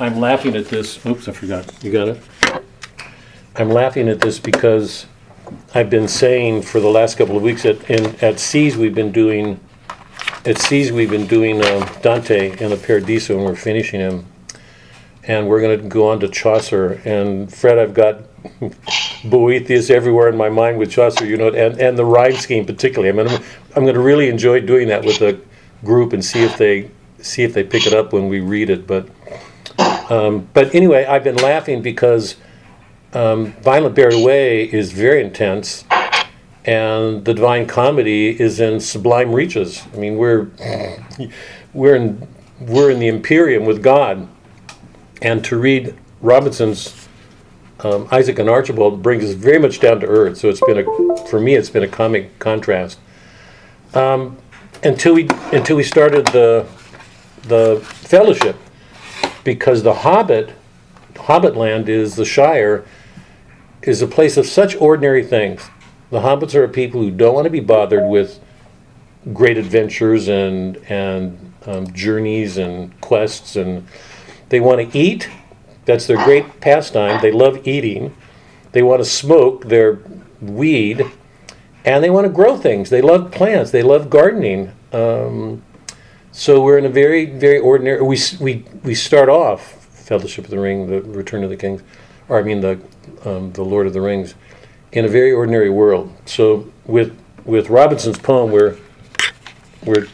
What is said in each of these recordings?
I'm laughing at this, oops, I forgot, you got it? I'm laughing at this because I've been saying for the last couple of weeks that in, at Seas, we've been doing, at Seas, we've been doing um, Dante and the Paradiso, and we're finishing him. And we're gonna go on to Chaucer, and Fred, I've got Boethius everywhere in my mind with Chaucer, you know, and, and the rhyme scheme particularly. I mean, I'm, I'm gonna really enjoy doing that with the group and see if they, see if they pick it up when we read it, but, um, but anyway, I've been laughing because um, Violent Bear Away is very intense, and the Divine Comedy is in sublime reaches. I mean, we're we're in we're in the Empyrean with God, and to read Robinson's um, Isaac and Archibald brings us very much down to earth. So it's been a for me, it's been a comic contrast. Um, until we until we started the the fellowship, because the Hobbit Hobbit land is the Shire is a place of such ordinary things. The hobbits are a people who don't want to be bothered with great adventures and and um, journeys and quests, and they want to eat. That's their great pastime. They love eating. They want to smoke their weed, and they want to grow things. They love plants. They love gardening. Um, so we're in a very very ordinary. We we we start off Fellowship of the Ring, the Return of the Kings, or I mean the um, the Lord of the Rings, in a very ordinary world. So with with Robinson's poem, we're we're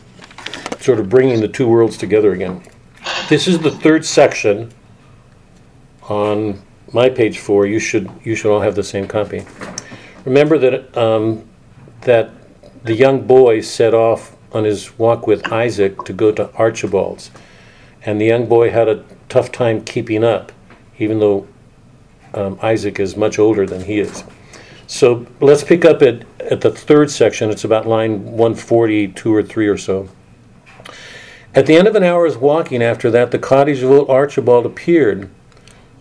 sort of bringing the two worlds together again. This is the third section on my page four. You should you should all have the same copy. Remember that um, that the young boy set off on his walk with Isaac to go to Archibald's, and the young boy had a tough time keeping up, even though um, Isaac is much older than he is. So let's pick up at, at the third section. It's about line 142 or 3 or so. At the end of an hour's walking after that, the cottage of old Archibald appeared.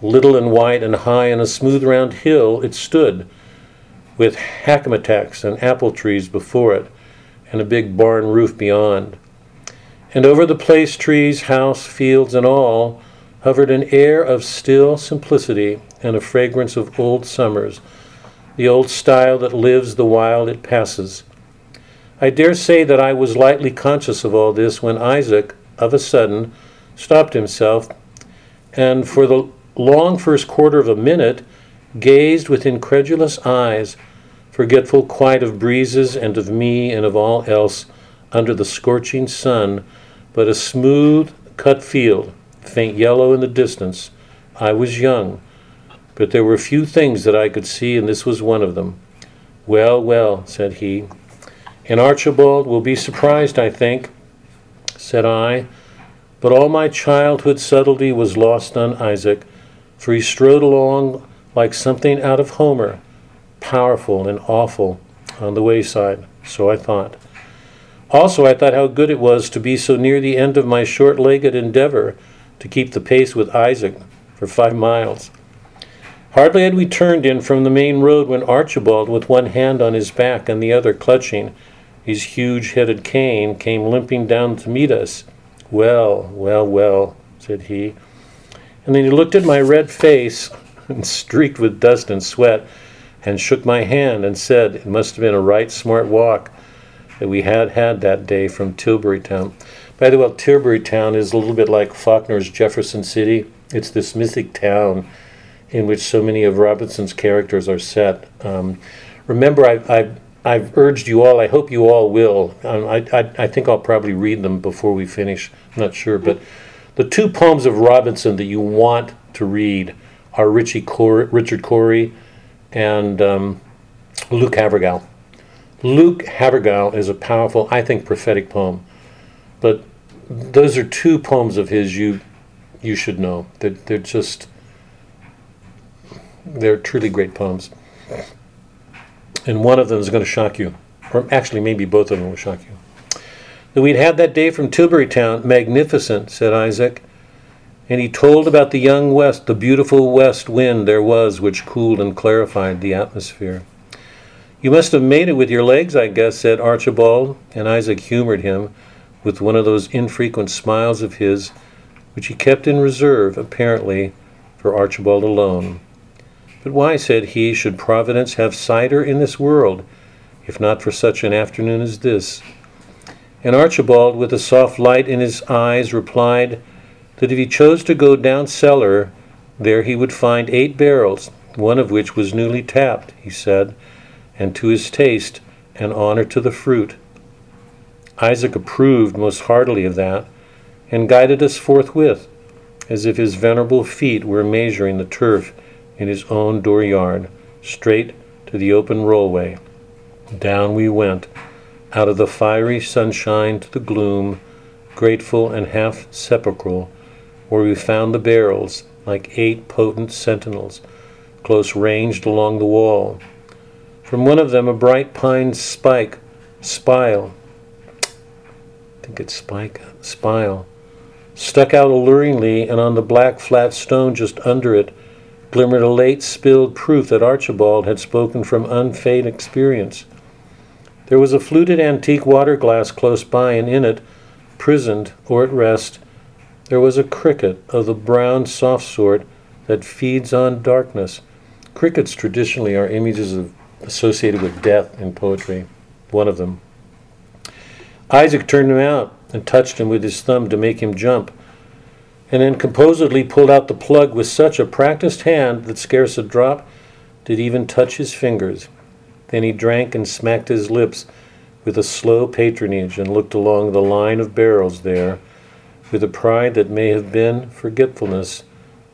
Little and white and high on a smooth round hill it stood, with hackmatacks and apple trees before it, and a big barn roof beyond. And over the place trees, house, fields, and all, hovered an air of still simplicity and a fragrance of old summers, the old style that lives the while it passes. I dare say that I was lightly conscious of all this when Isaac, of a sudden, stopped himself, and for the long first quarter of a minute gazed with incredulous eyes, forgetful quite of breezes and of me and of all else under the scorching sun, but a smooth cut field, faint yellow in the distance. I was young, but there were few things that I could see, and this was one of them. Well, well, said he. And Archibald will be surprised, I think, said I. But all my childhood subtlety was lost on Isaac, for he strode along like something out of Homer, powerful and awful on the wayside, so I thought. Also, I thought how good it was to be so near the end of my short legged endeavor to keep the pace with Isaac for five miles. Hardly had we turned in from the main road when Archibald, with one hand on his back and the other clutching his huge headed cane, came limping down to meet us. Well, well, well, said he. And then he looked at my red face, streaked with dust and sweat, and shook my hand and said it must have been a right smart walk that we had had that day from Tilbury Town. By the way, Tilbury Town is a little bit like Faulkner's Jefferson City. It's this mythic town in which so many of Robinson's characters are set. Um, remember, I, I, I've urged you all, I hope you all will. Um, I, I, I think I'll probably read them before we finish, I'm not sure. But the two poems of Robinson that you want to read are Richie Cor- Richard Cory and um, Luke Havergal. Luke Havergal is a powerful, I think, prophetic poem. But those are two poems of his you you should know. They're, they're just they're truly great poems. And one of them is going to shock you. Or actually, maybe both of them will shock you. We'd had that day from Tilbury Town, magnificent, said Isaac. And he told about the young west, the beautiful west wind there was which cooled and clarified the atmosphere. You must have made it with your legs, I guess, said Archibald, and Isaac humored him with one of those infrequent smiles of his which he kept in reserve, apparently, for Archibald alone. But why, said he, should Providence have cider in this world, if not for such an afternoon as this? And Archibald, with a soft light in his eyes, replied that if he chose to go down cellar, there he would find eight barrels, one of which was newly tapped, he said, and to his taste, and honor to the fruit. Isaac approved most heartily of that, and guided us forthwith, as if his venerable feet were measuring the turf in his own dooryard, straight to the open rollway. Down we went out of the fiery sunshine to the gloom, grateful and half sepulchral, where we found the barrels, like eight potent sentinels, close ranged along the wall. From one of them a bright pine spike, spile, I think it's spike, spile, stuck out alluringly, and on the black flat stone just under it glimmered a late spilled proof that Archibald had spoken from unfading experience. There was a fluted antique water glass close by, and in it, prisoned or at rest, there was a cricket of the brown, soft sort that feeds on darkness. Crickets traditionally are images of, associated with death in poetry, one of them. Isaac turned him out and touched him with his thumb to make him jump, and then composedly pulled out the plug with such a practiced hand that scarce a drop did even touch his fingers. Then he drank and smacked his lips with a slow patronage and looked along the line of barrels there with a pride that may have been forgetfulness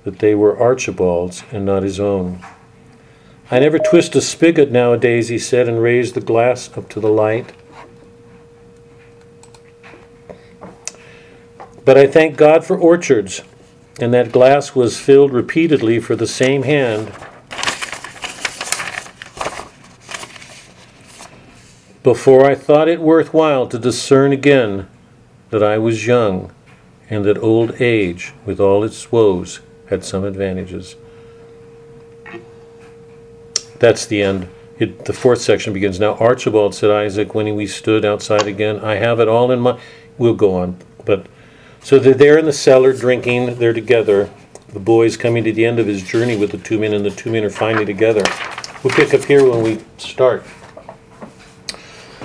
that they were Archibald's and not his own. I never twist a spigot nowadays, he said, and raised the glass up to the light. But I thank God for orchards, and that glass was filled repeatedly for the same hand before I thought it worthwhile to discern again that I was young, and that old age, with all its woes, had some advantages. That's the end. It, the fourth section begins. Now Archibald said Isaac when we stood outside again, I have it all in my. We'll go on, but so they're there in the cellar drinking. They're together. The boy's coming to the end of his journey with the two men, and the two men are finally together. We'll pick up here when we start.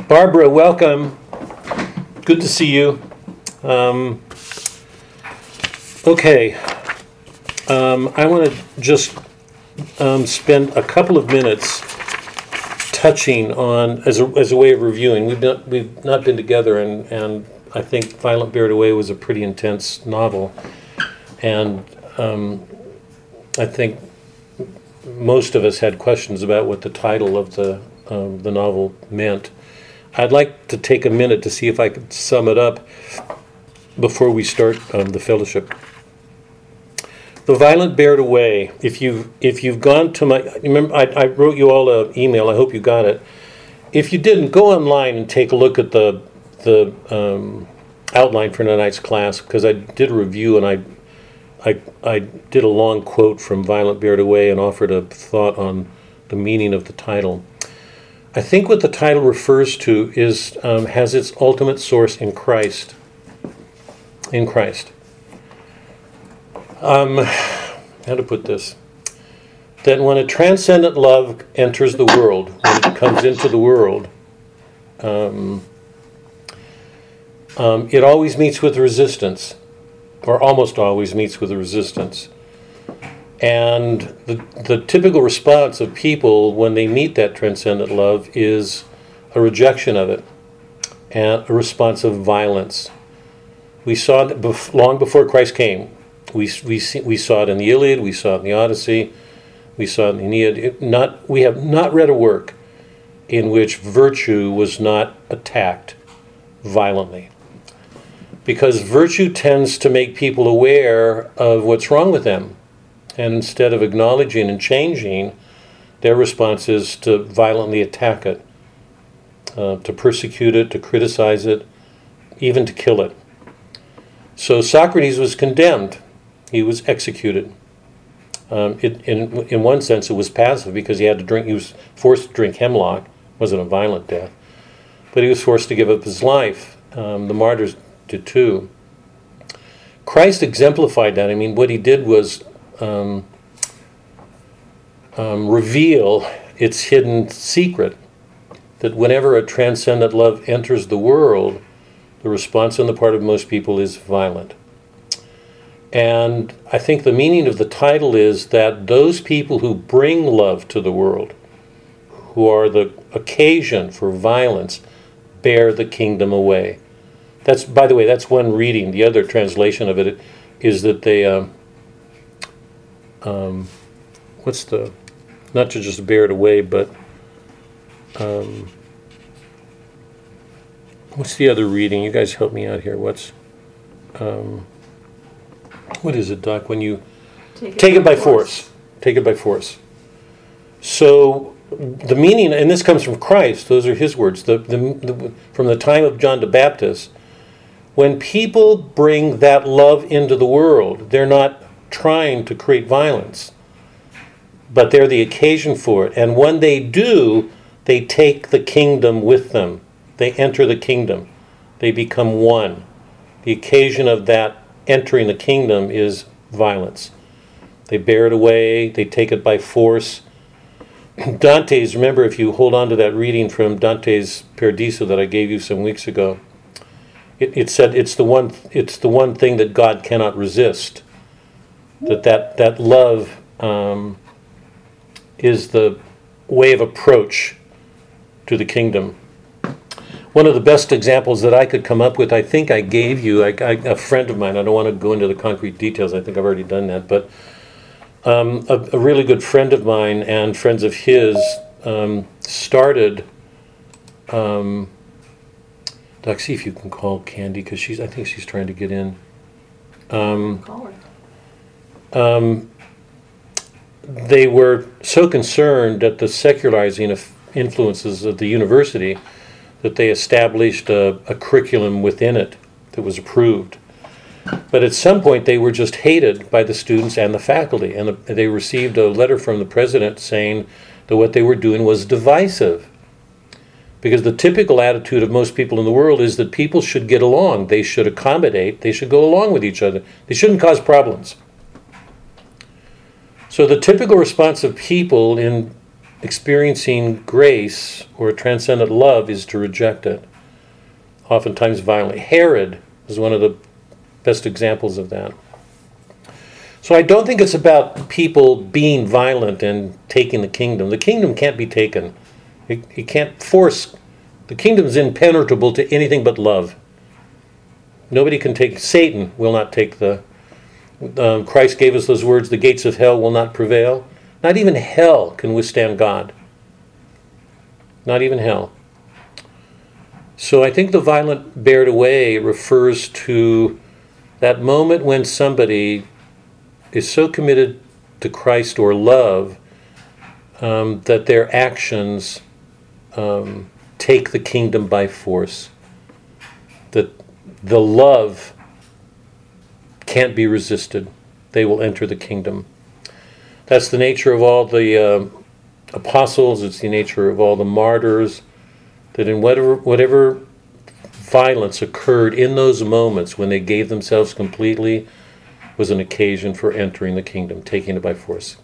Barbara, welcome. Good to see you. Um, okay. Um, I want to just um, spend a couple of minutes touching on as a, as a way of reviewing. We've not we've not been together, and and I think Violent Bear It Away was a pretty intense novel, and um, I think most of us had questions about what the title of the um, the novel meant. I'd like to take a minute to see if I could sum it up before we start um, the fellowship. The violent bear it away. If you if you've gone to my remember I, I wrote you all an email. I hope you got it. If you didn't, go online and take a look at the the um, outline for tonight's class because I did a review and I I I did a long quote from Violent Bear It Away and offered a thought on the meaning of the title. I think what the title refers to is um, has its ultimate source in Christ. In Christ. Um, how to put this? That when a transcendent love enters the world, when it comes into the world, um, um, it always meets with resistance, or almost always meets with resistance. And the, the typical response of people when they meet that transcendent love is a rejection of it and a response of violence. We saw that bef- long before Christ came. We, we, see, we saw it in the Iliad, we saw it in the Odyssey, we saw it in the Aeneid. It not, we have not read a work in which virtue was not attacked violently. Because virtue tends to make people aware of what's wrong with them and instead of acknowledging and changing, their response is to violently attack it, uh, to persecute it, to criticize it, even to kill it. So Socrates was condemned, he was executed. Um, it, in, in one sense, it was passive because he had to drink, he was forced to drink hemlock, it wasn't a violent death, but he was forced to give up his life. Um, the martyrs did too. Christ exemplified that. I mean, what he did was um, um, reveal its hidden secret that whenever a transcendent love enters the world, the response on the part of most people is violent. And I think the meaning of the title is that those people who bring love to the world, who are the occasion for violence, bear the kingdom away. That's, by the way, that's one reading. The other translation of it is that they, um, um, what's the, not to just bear it away, but um, what's the other reading? You guys help me out here. What's, um, what is it, Doc? When you take it by force. Take it by force. So the meaning, and this comes from Christ. Those are His words. The, the, the from the time of John the Baptist when people bring that love into the world, they're not trying to create violence, but they're the occasion for it. And when they do, they take the kingdom with them. They enter the kingdom. They become one. The occasion of that entering the kingdom is violence. They bear it away, they take it by force. Dante's, remember if you hold on to that reading from Dante's Paradiso that I gave you some weeks ago, it, it said it's the one it's the one thing that God cannot resist. That that that love um, is the way of approach to the kingdom. One of the best examples that I could come up with, I think I gave you, I, I, a friend of mine. I don't want to go into the concrete details. I think I've already done that, but um, a, a, really good friend of mine and friends of his um, started um, Doc, see if you can call Candy because she's. I think she's trying to get in. Um, Call her. Um, they were so concerned at the secularizing of influences of the university that they established a, a curriculum within it that was approved. But at some point, they were just hated by the students and the faculty, and the, they received a letter from the president saying that what they were doing was divisive. Because the typical attitude of most people in the world is that people should get along, they should accommodate, they should go along with each other, they shouldn't cause problems. So the typical response of people in experiencing grace or transcendent love is to reject it, oftentimes violently. Herod is one of the best examples of that. So I don't think it's about people being violent and taking the kingdom. The kingdom can't be taken. He can't force. The kingdom's impenetrable to anything but love. Nobody can take. Satan will not take the. Um, Christ gave us those words: "The gates of hell will not prevail." Not even hell can withstand God. Not even hell. So I think the violent bear it away refers to that moment when somebody is so committed to Christ or love um, that their actions um, take the kingdom by force. That the love can't be resisted. They will enter the kingdom. That's the nature of all the uh, apostles. It's the nature of all the martyrs. That in whatever whatever violence occurred in those moments when they gave themselves completely was an occasion for entering the kingdom, taking it by force.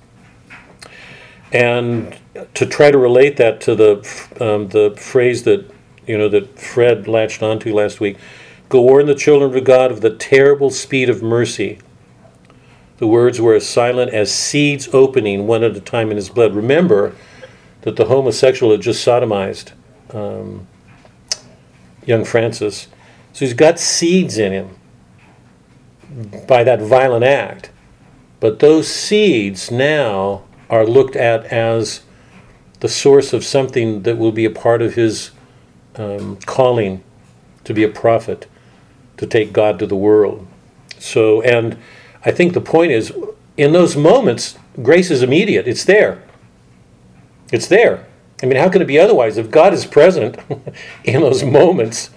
And to try to relate that to the um, the phrase that you know that Fred latched onto last week, go warn the children of God of the terrible speed of mercy. The words were as silent as seeds opening one at a time in his blood. Remember that the homosexual had just sodomized um, young Francis, so he's got seeds in him by that violent act. But those seeds now are looked at as the source of something that will be a part of his um, calling to be a prophet, to take God to the world. So, and I think the point is, in those moments, grace is immediate. It's there. It's there. I mean, how can it be otherwise? If God is present in those moments,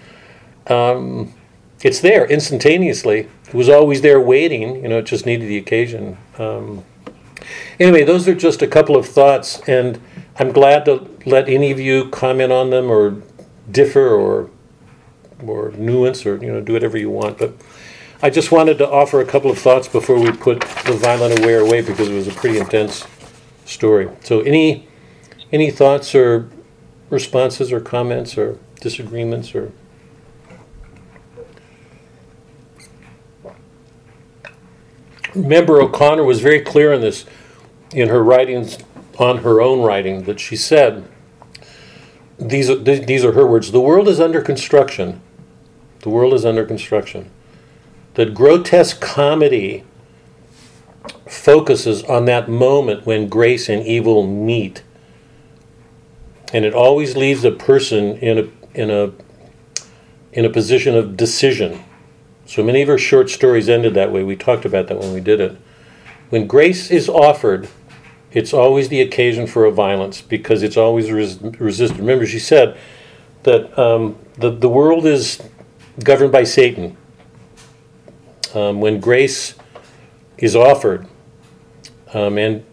um, it's there instantaneously. It was always there waiting. You know, it just needed the occasion. Um, Anyway, those are just a couple of thoughts, and I'm glad to let any of you comment on them or differ or or nuance or you know do whatever you want. But I just wanted to offer a couple of thoughts before we put the violent aware away because it was a pretty intense story. So any, any thoughts or responses or comments or disagreements or? Member O'Connor was very clear on this in her writings, on her own writing, that she said, these are, these are her words, the world is under construction. The world is under construction. That grotesque comedy focuses on that moment when grace and evil meet. And it always leaves a person in a, in a, in a position of decision. So many of her short stories ended that way. We talked about that when we did it. When grace is offered, it's always the occasion for a violence because it's always res- resisted. Remember, she said that um, the, the world is governed by Satan. Um, when grace is offered um, and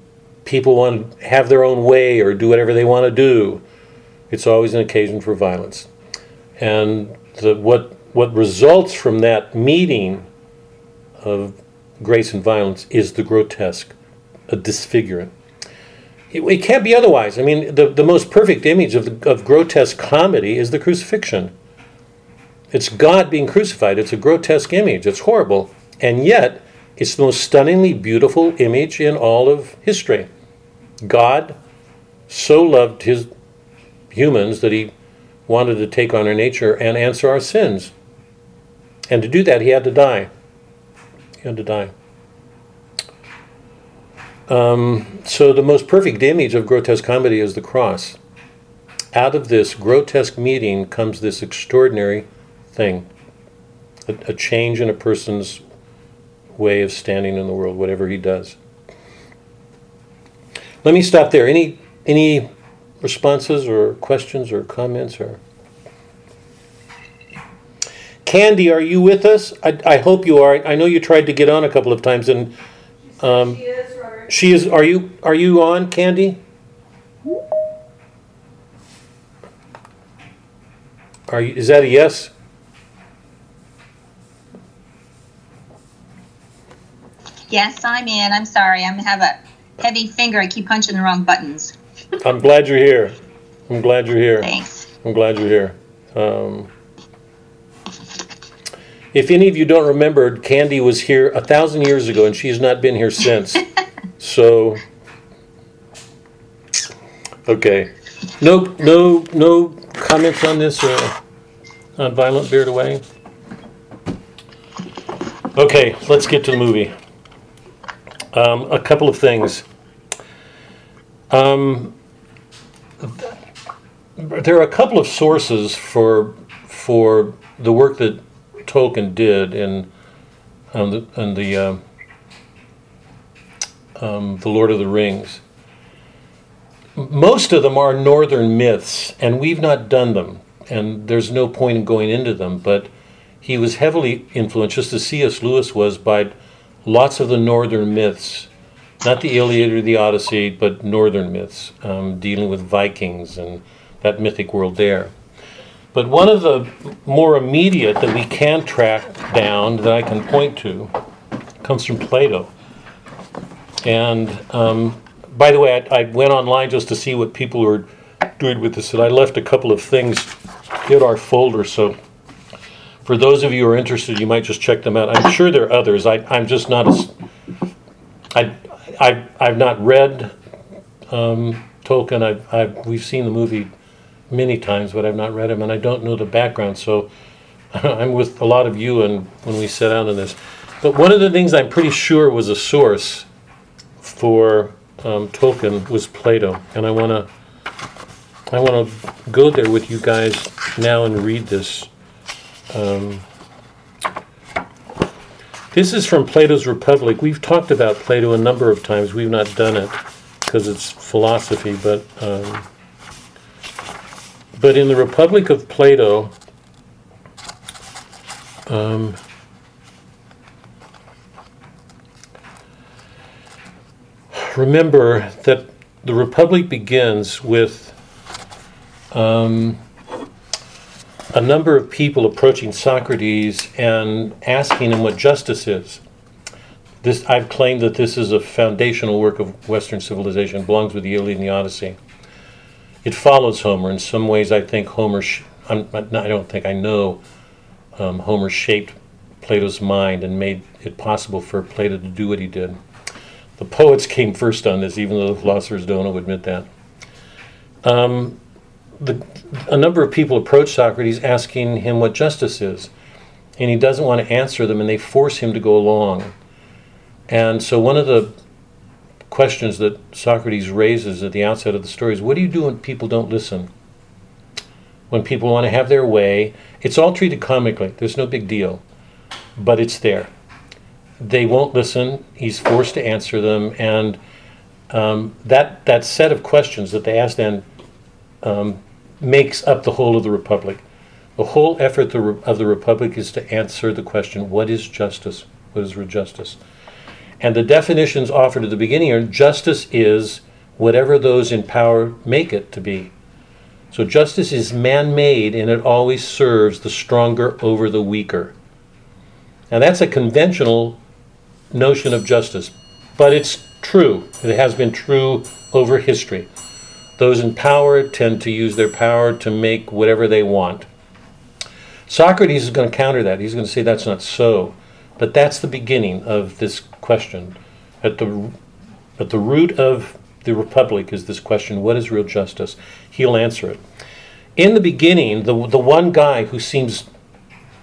people want to have their own way or do whatever they want to do, it's always an occasion for violence. And the, what what results from that meeting of grace and violence is the grotesque, a disfigurement. It, it can't be otherwise. I mean, the, the most perfect image of, of grotesque comedy is the crucifixion. It's God being crucified. It's a grotesque image. It's horrible. And yet, it's the most stunningly beautiful image in all of history. God so loved his humans that he wanted to take on our nature and answer our sins. And to do that, he had to die. He had to die. Um, so, the most perfect image of grotesque comedy is the cross. Out of this grotesque meeting comes this extraordinary thing a, a change in a person's way of standing in the world, whatever he does. Let me stop there. Any, any responses or questions or comments or? Candy, are you with us? I, I hope you are. I know you tried to get on a couple of times and um, She is, Robert. she is, are you, are you on, Candy? Are you, is that a yes? Yes, I'm in. I'm sorry. I'm have a heavy finger. I keep punching the wrong buttons. I'm glad you're here. I'm glad you're here. Thanks. I'm glad you're here. Um, if any of you don't remember, Candy was here a thousand years ago, and she's not been here since. so, okay, no, no, no comments on this uh, on Violent Bear It Away. Okay, let's get to the movie. Um, a couple of things. Um, there are a couple of sources for for the work that Tolkien did in um, the, the uh, um, the Lord of the Rings. Most of them are northern myths, and we've not done them, and there's no point in going into them. But he was heavily influenced, just as C.S. Lewis was, by lots of the northern myths not the Iliad or the Odyssey, but northern myths, um, dealing with Vikings and that mythic world there. But one of the more immediate that we can track down, that I can point to, comes from Plato. And um, by the way, I, I went online just to see what people were doing with this, and I left a couple of things in our folder. So for those of you who are interested, you might just check them out. I'm sure there are others. I, I'm just not as. I, I, I've not read um, Tolkien. I've, I've, we've seen the movie many times, but I've not read him, and I don't know the background. So I'm with a lot of you and when we set out on this. But one of the things I'm pretty sure was a source for um, Tolkien was Plato, and I want to I want to go there with you guys now and read this. Um, this is from Plato's Republic. We've talked about Plato a number of times. We've not done it because it's philosophy, but um, but in the Republic of Plato, um, remember that the Republic begins with um, a number of people approaching Socrates and asking him what justice is. This, I've claimed that this is a foundational work of Western civilization, belongs with the Iliad and the Odyssey. It follows Homer. In some ways, I think Homer, sh- I don't think, I know um, Homer shaped Plato's mind and made it possible for Plato to do what he did. The poets came first on this, even though the philosophers don't admit that. Um, the, a number of people approach Socrates asking him what justice is, and he doesn't want to answer them, and they force him to go along. And so, one of the questions that Socrates raises at the outset of the story is what do you do when people don't listen? When people want to have their way, it's all treated comically, there's no big deal, but it's there. They won't listen, he's forced to answer them, and um, that, that set of questions that they ask then um, makes up the whole of the Republic. The whole effort of the Republic is to answer the question what is justice? What is justice? And the definitions offered at the beginning are justice is whatever those in power make it to be. So justice is man made and it always serves the stronger over the weaker. Now that's a conventional notion of justice, but it's true. It has been true over history. Those in power tend to use their power to make whatever they want. Socrates is going to counter that. He's going to say that's not so. But that's the beginning of this question. At the, at the root of the Republic is this question what is real justice? He'll answer it. In the beginning, the, the one guy who seems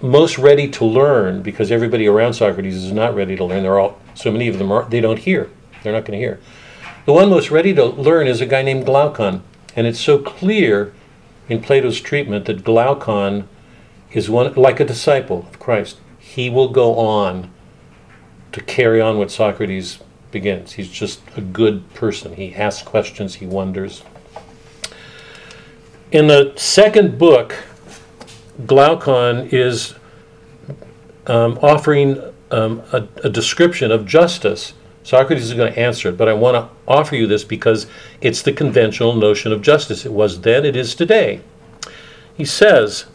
most ready to learn, because everybody around Socrates is not ready to learn, they're all, so many of them are, they don't hear. They're not going to hear. The one most ready to learn is a guy named Glaucon. And it's so clear in Plato's treatment that Glaucon is one like a disciple of Christ he will go on to carry on what Socrates begins. He's just a good person. He asks questions, he wonders. In the second book, Glaucon is um, offering um, a, a description of justice. Socrates is going to answer it, but I want to offer you this because it's the conventional notion of justice. It was then, it is today. He says,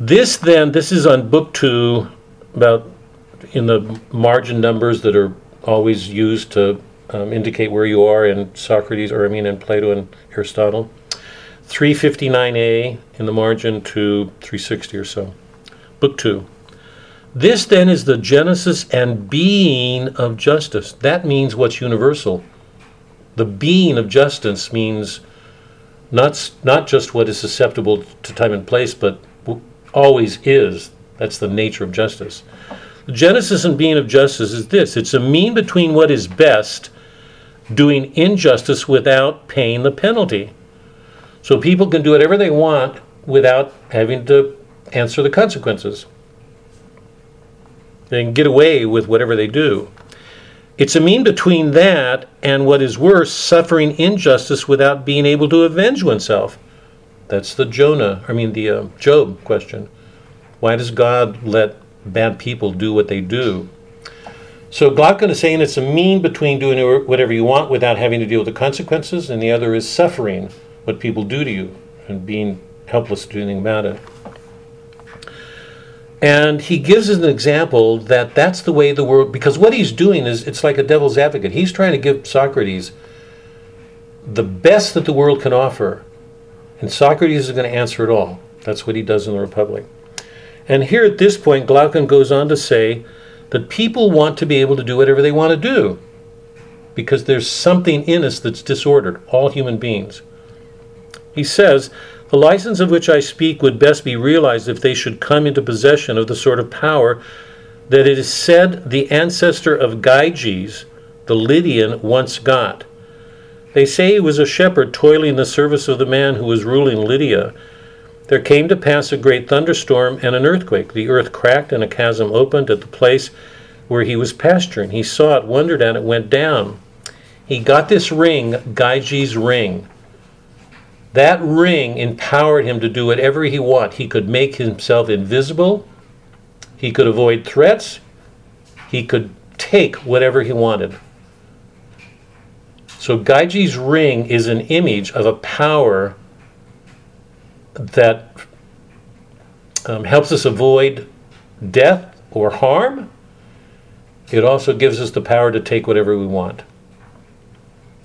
this then, this is on book two, about in the margin numbers that are always used to um, indicate where you are in Socrates, or I mean in Plato and Aristotle. 359a in the margin to 360 or so. Book two. This then is the genesis and being of justice. That means what's universal. The being of justice means not, not just what is susceptible to time and place, but always is. That's the nature of justice. The genesis and being of justice is this it's a mean between what is best, doing injustice without paying the penalty. So people can do whatever they want without having to answer the consequences. Can get away with whatever they do. It's a mean between that and what is worse, suffering injustice without being able to avenge oneself. That's the Jonah, I mean, the uh, Job question. Why does God let bad people do what they do? So Glaucon is saying it's a mean between doing whatever you want without having to deal with the consequences, and the other is suffering what people do to you and being helpless to do anything about it. And he gives an example that that's the way the world, because what he's doing is it's like a devil's advocate. He's trying to give Socrates the best that the world can offer and Socrates is going to answer it all. That's what he does in the Republic. And here at this point, Glaucon goes on to say that people want to be able to do whatever they want to do because there's something in us that's disordered, all human beings. He says, The license of which I speak would best be realized if they should come into possession of the sort of power that it is said the ancestor of Gyges, the Lydian, once got. They say he was a shepherd toiling in the service of the man who was ruling Lydia. There came to pass a great thunderstorm and an earthquake. The earth cracked and a chasm opened at the place where he was pasturing. He saw it, wondered at it, went down. He got this ring, Gyges' ring. That ring empowered him to do whatever he wanted. He could make himself invisible. He could avoid threats. He could take whatever he wanted. So Gyges' ring is an image of a power that um, helps us avoid death or harm. It also gives us the power to take whatever we want.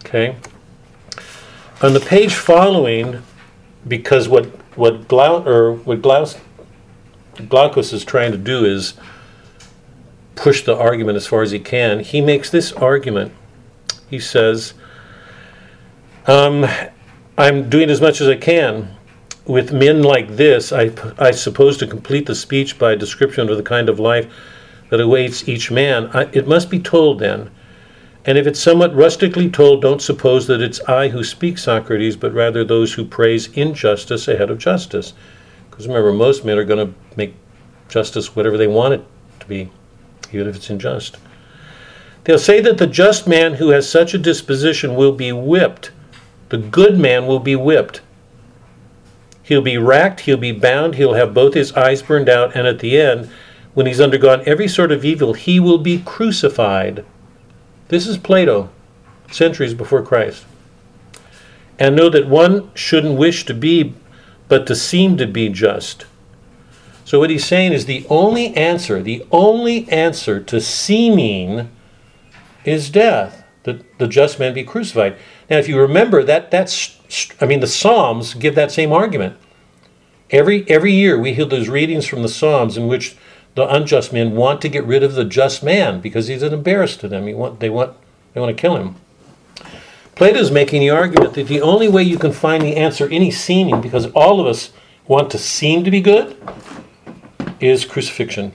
Okay? On the page following, because what what Glau, or what Glaus, Glaucus is trying to do is push the argument as far as he can. He makes this argument. He says, um, "I'm doing as much as I can." With men like this, I, I suppose to complete the speech by description of the kind of life that awaits each man, I, it must be told then. And if it's somewhat rustically told, don't suppose that it's I who speak, Socrates, but rather those who praise injustice ahead of justice. Because remember, most men are going to make justice whatever they want it to be, even if it's unjust. They'll say that the just man who has such a disposition will be whipped. The good man will be whipped. He'll be racked, he'll be bound, he'll have both his eyes burned out, and at the end, when he's undergone every sort of evil, he will be crucified. This is Plato, centuries before Christ. And know that one shouldn't wish to be, but to seem to be just. So, what he's saying is the only answer, the only answer to seeming is death, that the just man be crucified. Now, if you remember that, that's I mean, the Psalms give that same argument. Every every year we hear those readings from the Psalms in which the unjust men want to get rid of the just man because he's an embarrassment to them. He want, they want they want to kill him. Plato is making the argument that the only way you can find the answer any seeming, because all of us want to seem to be good, is crucifixion.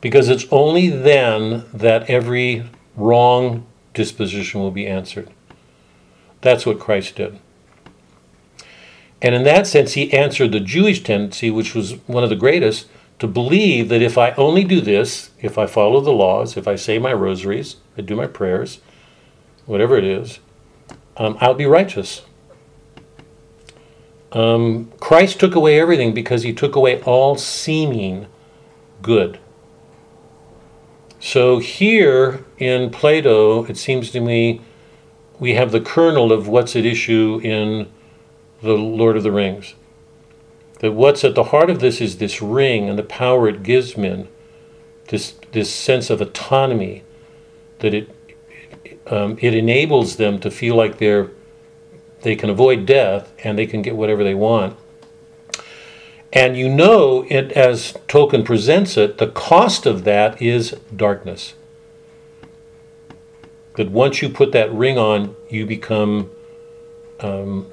Because it's only then that every wrong disposition will be answered. That's what Christ did. And in that sense, he answered the Jewish tendency, which was one of the greatest, to believe that if I only do this, if I follow the laws, if I say my rosaries, I do my prayers, whatever it is, um, I'll be righteous. Um, Christ took away everything because he took away all seeming good. So here in Plato, it seems to me we have the kernel of what's at issue in the Lord of the Rings. That what's at the heart of this is this ring and the power it gives men, this this sense of autonomy, that it um, it enables them to feel like they're they can avoid death and they can get whatever they want. And you know it as Tolkien presents it, the cost of that is darkness that once you put that ring on, you become, um,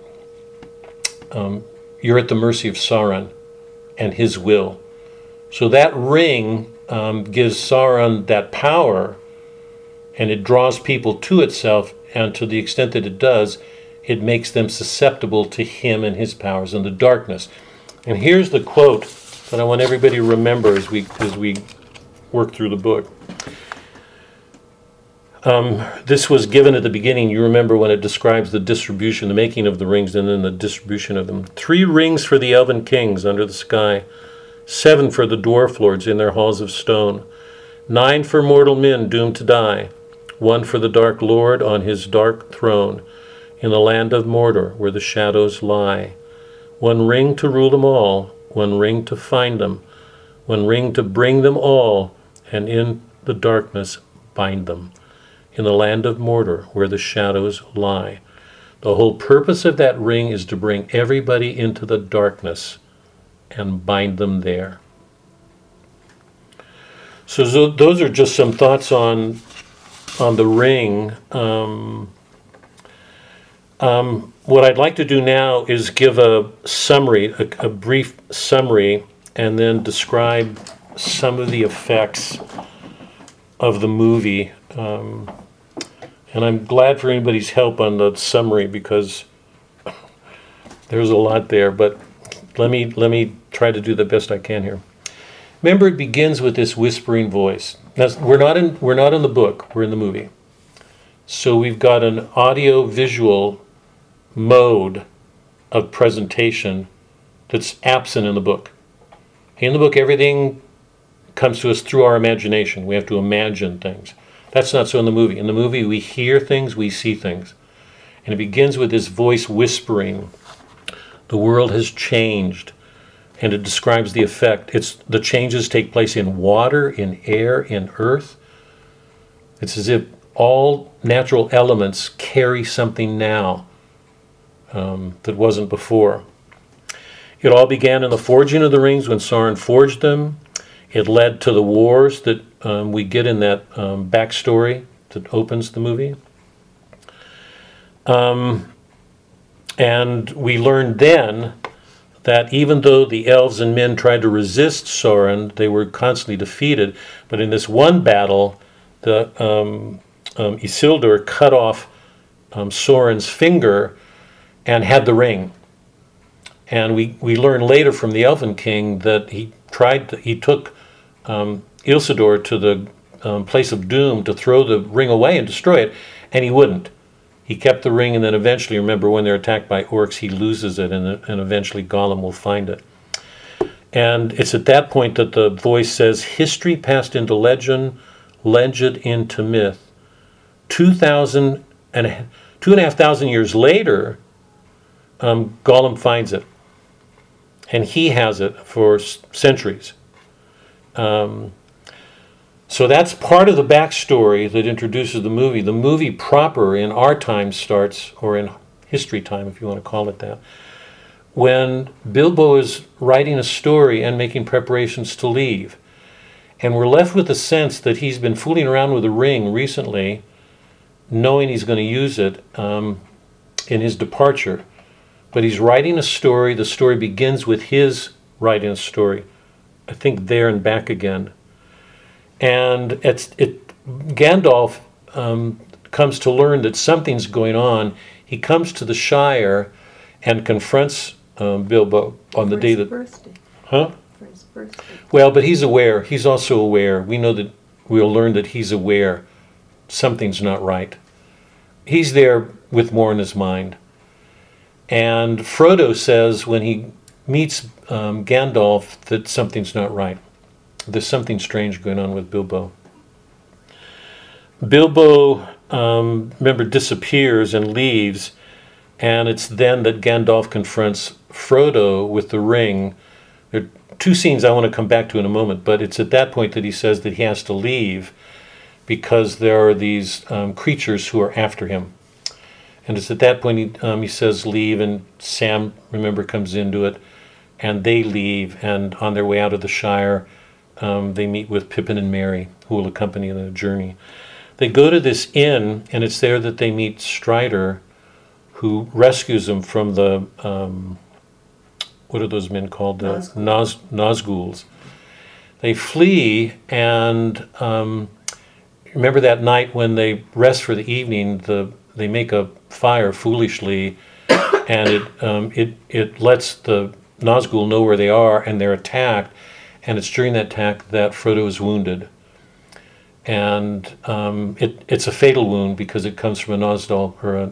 um, you're at the mercy of Sauron and his will. So that ring um, gives Sauron that power and it draws people to itself, and to the extent that it does, it makes them susceptible to him and his powers and the darkness. And here's the quote that I want everybody to remember as we as we work through the book. Um, this was given at the beginning. You remember when it describes the distribution, the making of the rings, and then the distribution of them. Three rings for the elven kings under the sky, seven for the dwarf lords in their halls of stone, nine for mortal men doomed to die, one for the dark lord on his dark throne, in the land of Mordor where the shadows lie. One ring to rule them all, one ring to find them, one ring to bring them all, and in the darkness bind them in the land of Mordor, where the shadows lie. The whole purpose of that ring is to bring everybody into the darkness and bind them there. So, so those are just some thoughts on on the ring. Um, um, what I'd like to do now is give a summary, a, a brief summary, and then describe some of the effects of the movie. Um, and I'm glad for anybody's help on the summary because there's a lot there, but let me let me try to do the best I can here. Remember, it begins with this whispering voice. Now, we're not in we're not in the book. We're in the movie. So we've got an audio visual mode of presentation that's absent in the book. In the book, everything comes to us through our imagination. We have to imagine things. That's not so in the movie. In the movie, we hear things, we see things. And it begins with this voice whispering The world has changed, and it describes the effect. It's the changes take place in water, in air, in earth. It's as if all natural elements carry something now um, that wasn't before. It all began in the forging of the rings when Sauron forged them. It led to the wars that um, we get in that um, backstory that opens the movie. Um, and we learned then that even though the elves and men tried to resist Sauron, they were constantly defeated. But in this one battle, the um, um, Isildur cut off um, Sauron's finger and had the ring. And we, we learn later from the Elven King that he tried to, he took um, Isildur to the um, place of doom to throw the ring away and destroy it, and he wouldn't. He kept the ring, and then eventually, remember when they're attacked by orcs, he loses it, and, and eventually Gollum will find it. And it's at that point that the voice says, History passed into legend, legend into myth. 2,000 and two and a half thousand years later, um, Gollum finds it. And he has it for centuries. Um, so that's part of the backstory that introduces the movie. The movie proper in our time starts, or in history time, if you want to call it that, when Bilbo is writing a story and making preparations to leave. And we're left with the sense that he's been fooling around with the ring recently, knowing he's going to use it um, in his departure. But he's writing a story. The story begins with his writing a story. I think there and back again and it's it Gandalf um, comes to learn that something's going on. He comes to the Shire and confronts um, Bilbo on the For day his that, birthday. huh? For his birthday. Well, but he's aware. He's also aware. We know that we'll learn that he's aware something's not right. He's there with more in his mind. And Frodo says when he meets um, Gandalf that something's not right. There's something strange going on with Bilbo. Bilbo, um, remember, disappears and leaves, and it's then that Gandalf confronts Frodo with the ring. There are two scenes I want to come back to in a moment, but it's at that point that he says that he has to leave because there are these um, creatures who are after him. And it's at that point he, um, he says, Leave, and Sam, remember, comes into it, and they leave, and on their way out of the Shire, um, they meet with Pippin and Merry, who will accompany the journey. They go to this inn, and it's there that they meet Strider, who rescues them from the um, what are those men called? The Nazgul. Naz, Nazguls. They flee, and um, remember that night when they rest for the evening. The they make a fire foolishly, and it um, it it lets the Nazgul know where they are, and they're attacked. And it's during that attack that Frodo is wounded. And um, it, it's a fatal wound because it comes from a Nozdal, or a,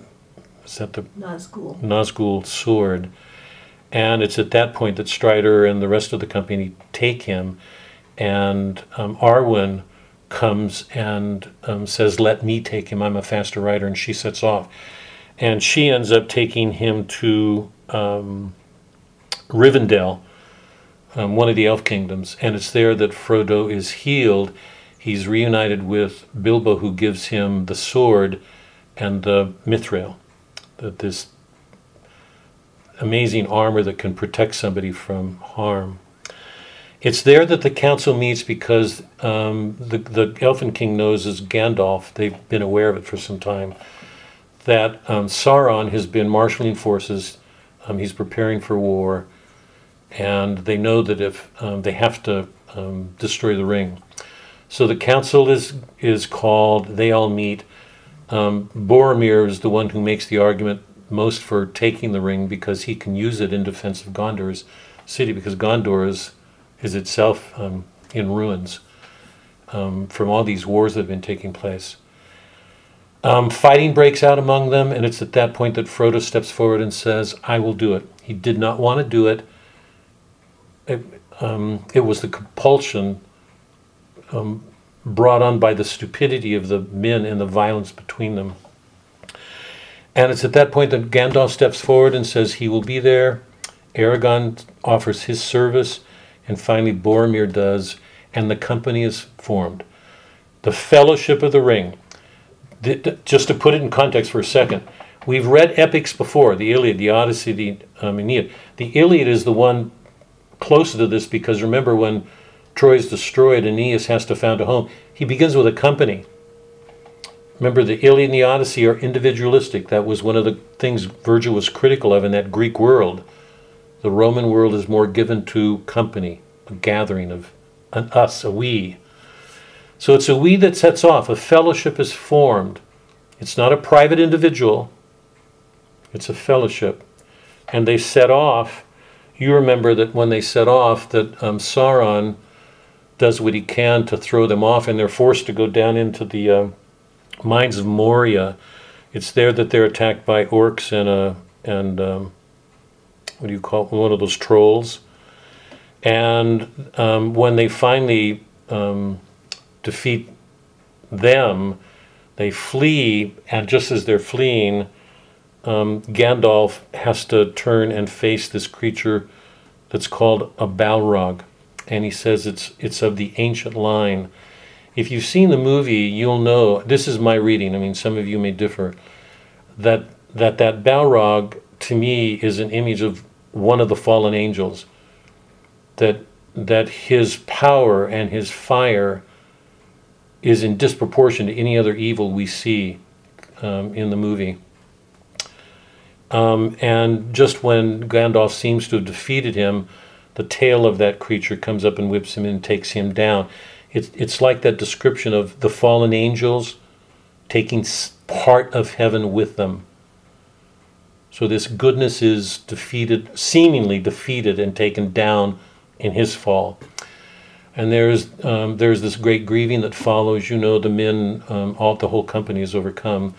is that the Nazgul. Nazgul sword. And it's at that point that Strider and the rest of the company take him. And um, Arwen comes and um, says, Let me take him. I'm a faster rider. And she sets off. And she ends up taking him to um, Rivendell, um, one of the elf kingdoms. And it's there that Frodo is healed. He's reunited with Bilbo, who gives him the sword and the mithril, that this amazing armor that can protect somebody from harm. It's there that the council meets because um, the, the Elfin King knows as Gandalf, they've been aware of it for some time, that um, Sauron has been marshaling forces, um, he's preparing for war, and they know that if um, they have to um, destroy the ring. So the council is, is called, they all meet. Um, Boromir is the one who makes the argument most for taking the ring because he can use it in defense of Gondor's city because Gondor is, is itself um, in ruins um, from all these wars that have been taking place. Um, fighting breaks out among them, and it's at that point that Frodo steps forward and says, I will do it. He did not want to do it. It, um, it was the compulsion um, brought on by the stupidity of the men and the violence between them. And it's at that point that Gandalf steps forward and says he will be there. Aragon offers his service, and finally Boromir does, and the company is formed. The Fellowship of the Ring. Th- th- Just to put it in context for a second, we've read epics before the Iliad, the Odyssey, the um, Aeneid. The Iliad is the one closer to this because remember when Troy is destroyed, Aeneas has to found a home. He begins with a company. Remember, the Iliad and the Odyssey are individualistic. That was one of the things Virgil was critical of in that Greek world. The Roman world is more given to company, a gathering of an us, a we. So it's a we that sets off. A fellowship is formed. It's not a private individual, it's a fellowship. And they set off. You remember that when they set off, that um, Sauron does what he can to throw them off, and they're forced to go down into the uh, mines of Moria. It's there that they're attacked by orcs and uh, and um, what do you call it? one of those trolls. And um, when they finally um, defeat them, they flee, and just as they're fleeing, um, Gandalf has to turn and face this creature that's called a Balrog, and he says it's it's of the ancient line. If you've seen the movie, you'll know. This is my reading. I mean, some of you may differ. That that that Balrog to me is an image of one of the fallen angels. That that his power and his fire is in disproportion to any other evil we see um, in the movie. Um, and just when Gandalf seems to have defeated him, the tail of that creature comes up and whips him and takes him down. It's, it's like that description of the fallen angels taking part of heaven with them. So this goodness is defeated, seemingly defeated, and taken down in his fall. And there's um, there's this great grieving that follows. You know, the men, um, all the whole company is overcome.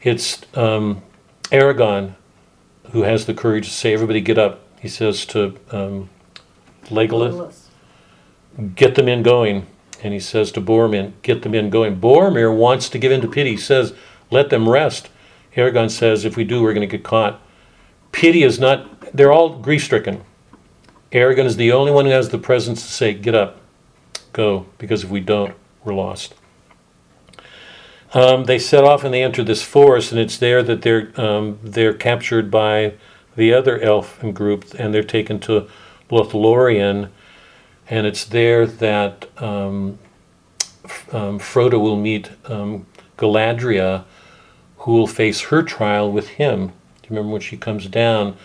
It's um, Aragon who has the courage to say, "Everybody, get up." He says to um, Legolas, "Get the men going." And he says to Boromir, "Get the men going." Boromir wants to give in to pity. He says, "Let them rest." Aragon says, "If we do, we're going to get caught." Pity is not. They're all grief-stricken. Aragon is the only one who has the presence to say, "Get up." go because if we don't, we're lost. Um, they set off and they enter this forest, and it's there that they're um, they're captured by the other elfin group, and they're taken to Lothlorien, and it's there that um, um, Frodo will meet um, Galadriel, who will face her trial with him. Do you remember when she comes down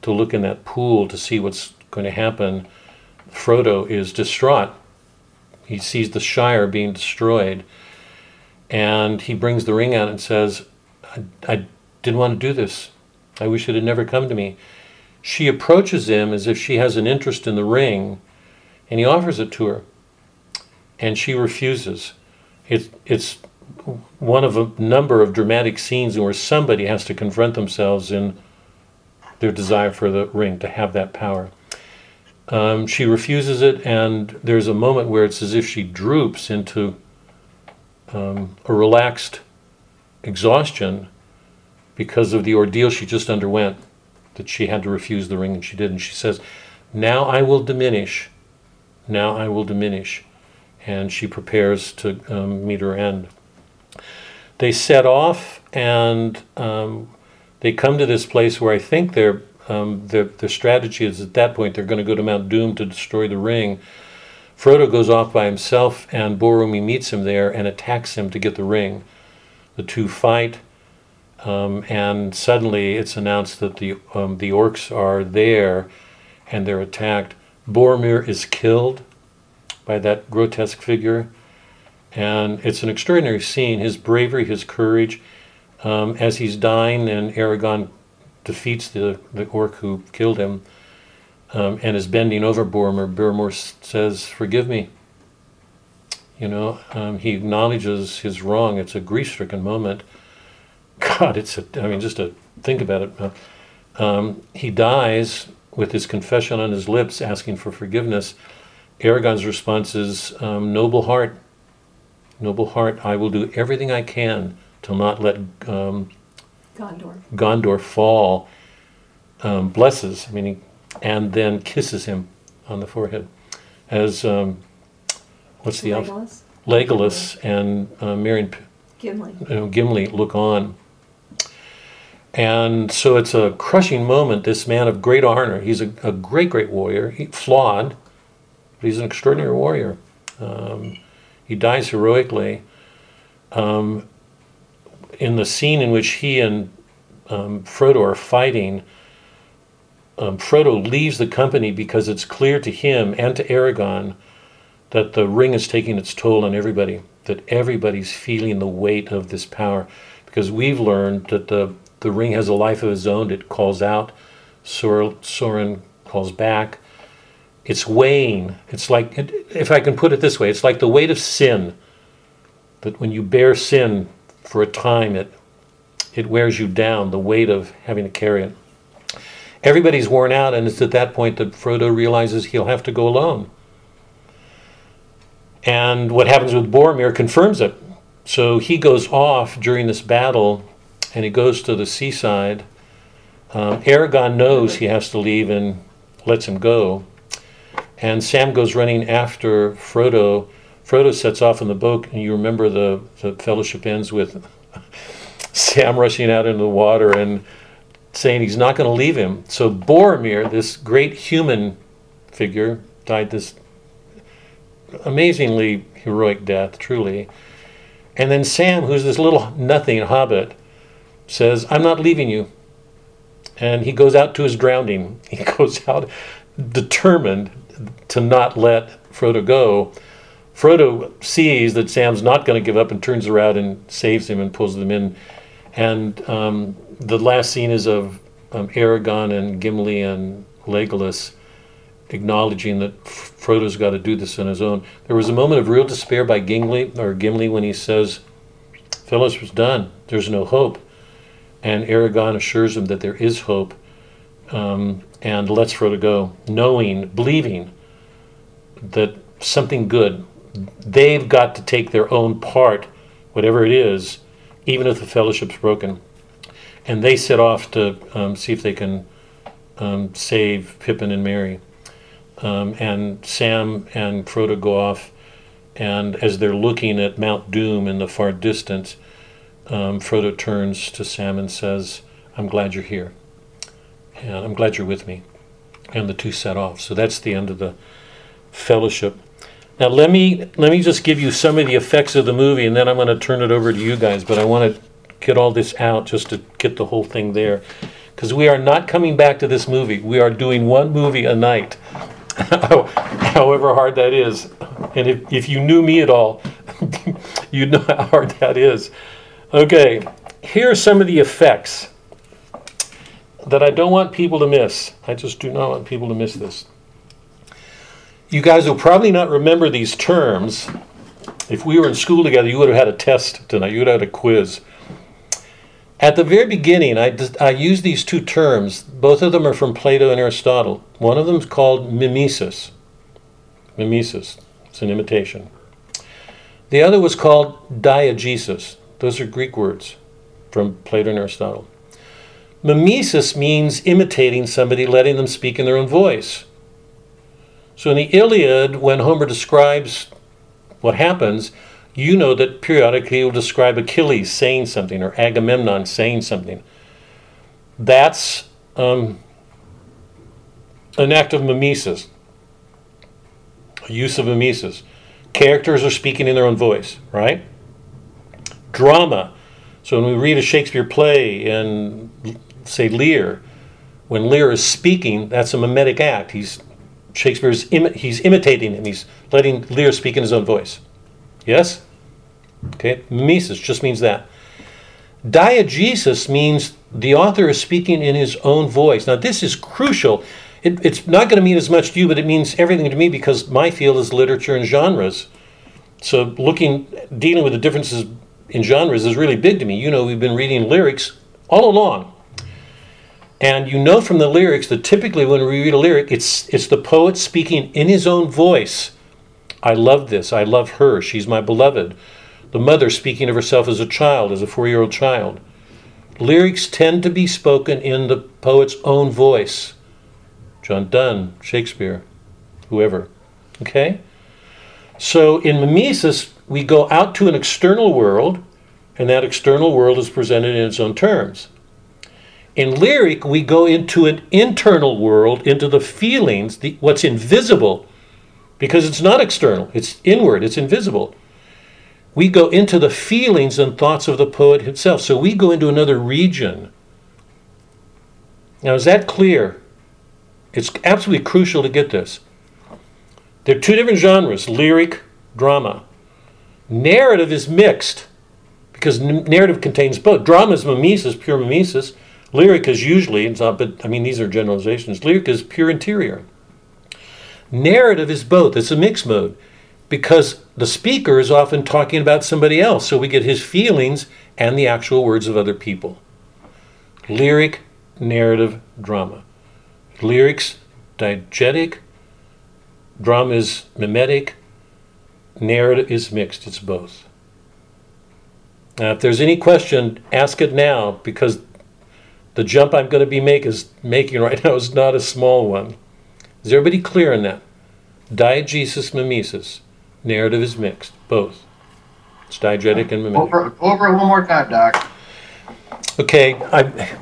to look in that pool to see what's going to happen? Frodo is distraught he sees the Shire being destroyed, and he brings the ring out and says, I, I didn't want to do this. I wish it had never come to me. She approaches him as if she has an interest in the ring, and he offers it to her, and she refuses. It, it's one of a number of dramatic scenes where somebody has to confront themselves in their desire for the ring, to have that power. Um, she refuses it, and there's a moment where it's as if she droops into um, a relaxed exhaustion because of the ordeal she just underwent, that she had to refuse the ring, and she did. And she says, Now I will diminish. Now I will diminish. And she prepares to um, meet her end. They set off, and um, they come to this place where I think um, their, their strategy is at that point they're going to go to Mount Doom to destroy the ring. Frodo goes off by himself, and Boromir meets him there and attacks him to get the ring. The two fight, um, and suddenly it's announced that the um, the orcs are there, and they're attacked. Boromir is killed by that grotesque figure, and it's an extraordinary scene. His bravery, his courage, um, as he's dying, and Aragon defeats the, the orc who killed him um, and is bending over Boromir, Boromir says, Forgive me. You know, um, he acknowledges his wrong. It's a grief stricken moment. God, it's a, I mean, just to think about it. Um, he dies with his confession on his lips, asking for forgiveness. Aragon's response is, um, Noble heart, noble heart, I will do everything I can to not let um, Gondor. Gondor fall um, blesses. I mean, he and then kisses him on the forehead. As um, what's the? Legolas, Legolas and uh, Marion Gimli. you know, Gimli look on. And so it's a crushing moment. This man of great honor, he's a, a great, great warrior, he, flawed, but he's an extraordinary warrior. Um, he dies heroically. Um, in the scene in which he and um, Frodo are fighting, um, Frodo leaves the company because it's clear to him and to Aragon that the ring is taking its toll on everybody, that everybody's feeling the weight of this power. Because we've learned that the, the ring has a life of its own, it calls out, Sauron calls back. It's weighing. It's like, if I can put it this way, it's like the weight of sin. That when you bear sin for a time, it, it wears you down, the weight of having to carry it. Everybody's worn out, and it's at that point that Frodo realizes he'll have to go alone. And what happens with Boromir confirms it. So he goes off during this battle and he goes to the seaside. Um, Aragon knows he has to leave and lets him go. And Sam goes running after Frodo. Frodo sets off in the boat, and you remember the, the fellowship ends with Sam rushing out into the water and saying he's not going to leave him. So Boromir, this great human figure, died this amazingly heroic death, truly. And then Sam, who's this little nothing hobbit, says, I'm not leaving you. And he goes out to his drowning. He goes out determined to not let Frodo go. Frodo sees that Sam's not going to give up and turns around and saves him and pulls them in. And um, the last scene is of um, Aragon and Gimli and Legolas acknowledging that Frodo's got to do this on his own. There was a moment of real despair by Gimli or Gimli when he says, "Phyllis was done. There's no hope," and Aragon assures him that there is hope, um, and lets Frodo go, knowing, believing that something good. They've got to take their own part, whatever it is, even if the fellowship's broken. And they set off to um, see if they can um, save Pippin and Merry. Um, and Sam and Frodo go off, and as they're looking at Mount Doom in the far distance, um, Frodo turns to Sam and says, I'm glad you're here. And I'm glad you're with me. And the two set off. So that's the end of the fellowship. Now let me let me just give you some of the effects of the movie, and then I'm going to turn it over to you guys. But I want to get all this out just to get the whole thing there, because we are not coming back to this movie. We are doing one movie a night, however hard that is. And if, if you knew me at all, you know how hard that is. Okay, here are some of the effects that I don't want people to miss. I just do not want people to miss this. You guys will probably not remember these terms. If we were in school together, you would have had a test tonight, you would have had a quiz. At the very beginning, I, I used these two terms. Both of them are from Plato and Aristotle. One of them is called mimesis. Mimesis, it's an imitation. The other was called diegesis. Those are Greek words from Plato and Aristotle. Mimesis means imitating somebody, letting them speak in their own voice. So in the Iliad, when Homer describes what happens, you know that periodically he will describe Achilles saying something or Agamemnon saying something. That's um, an act of mimesis, a use of mimesis. Characters are speaking in their own voice, right? Drama. So when we read a Shakespeare play in, say, Lear, when Lear is speaking, that's a mimetic act. He's Shakespeare's imi- he's imitating him. He's letting Lear speak in his own voice. Yes? Okay, mimesis just means that. Diegesis means the author is speaking in his own voice. Now, this is crucial. It, it's not going to mean as much to you, but it means everything to me because my field is literature and genres. So, looking, dealing with the differences in genres is really big to me. You know, we've been reading lyrics all along. And you know from the lyrics that typically when we read a lyric, it's, it's the poet speaking in his own voice. I love this. I love her. She's my beloved. The mother speaking of herself as a child, as a four year old child. Lyrics tend to be spoken in the poet's own voice. John Donne, Shakespeare, whoever. Okay? So in mimesis, we go out to an external world, and that external world is presented in its own terms. In lyric, we go into an internal world, into the feelings, the, what's invisible, because it's not external, it's inward, it's invisible. We go into the feelings and thoughts of the poet himself. So we go into another region. Now, is that clear? It's absolutely crucial to get this. There are two different genres lyric, drama. Narrative is mixed because n- narrative contains both. Drama is mimesis, pure mimesis. Lyric is usually, it's not, but I mean, these are generalizations. Lyric is pure interior. Narrative is both, it's a mixed mode because the speaker is often talking about somebody else, so we get his feelings and the actual words of other people. Lyric, narrative, drama. Lyrics, diegetic, drama is mimetic, narrative is mixed, it's both. Now, if there's any question, ask it now because the jump I'm going to be make is making right now is not a small one. Is everybody clear on that? Diegesis, mimesis. Narrative is mixed, both. It's diegetic and mimetic. Over, over it one more time, Doc. Okay, I,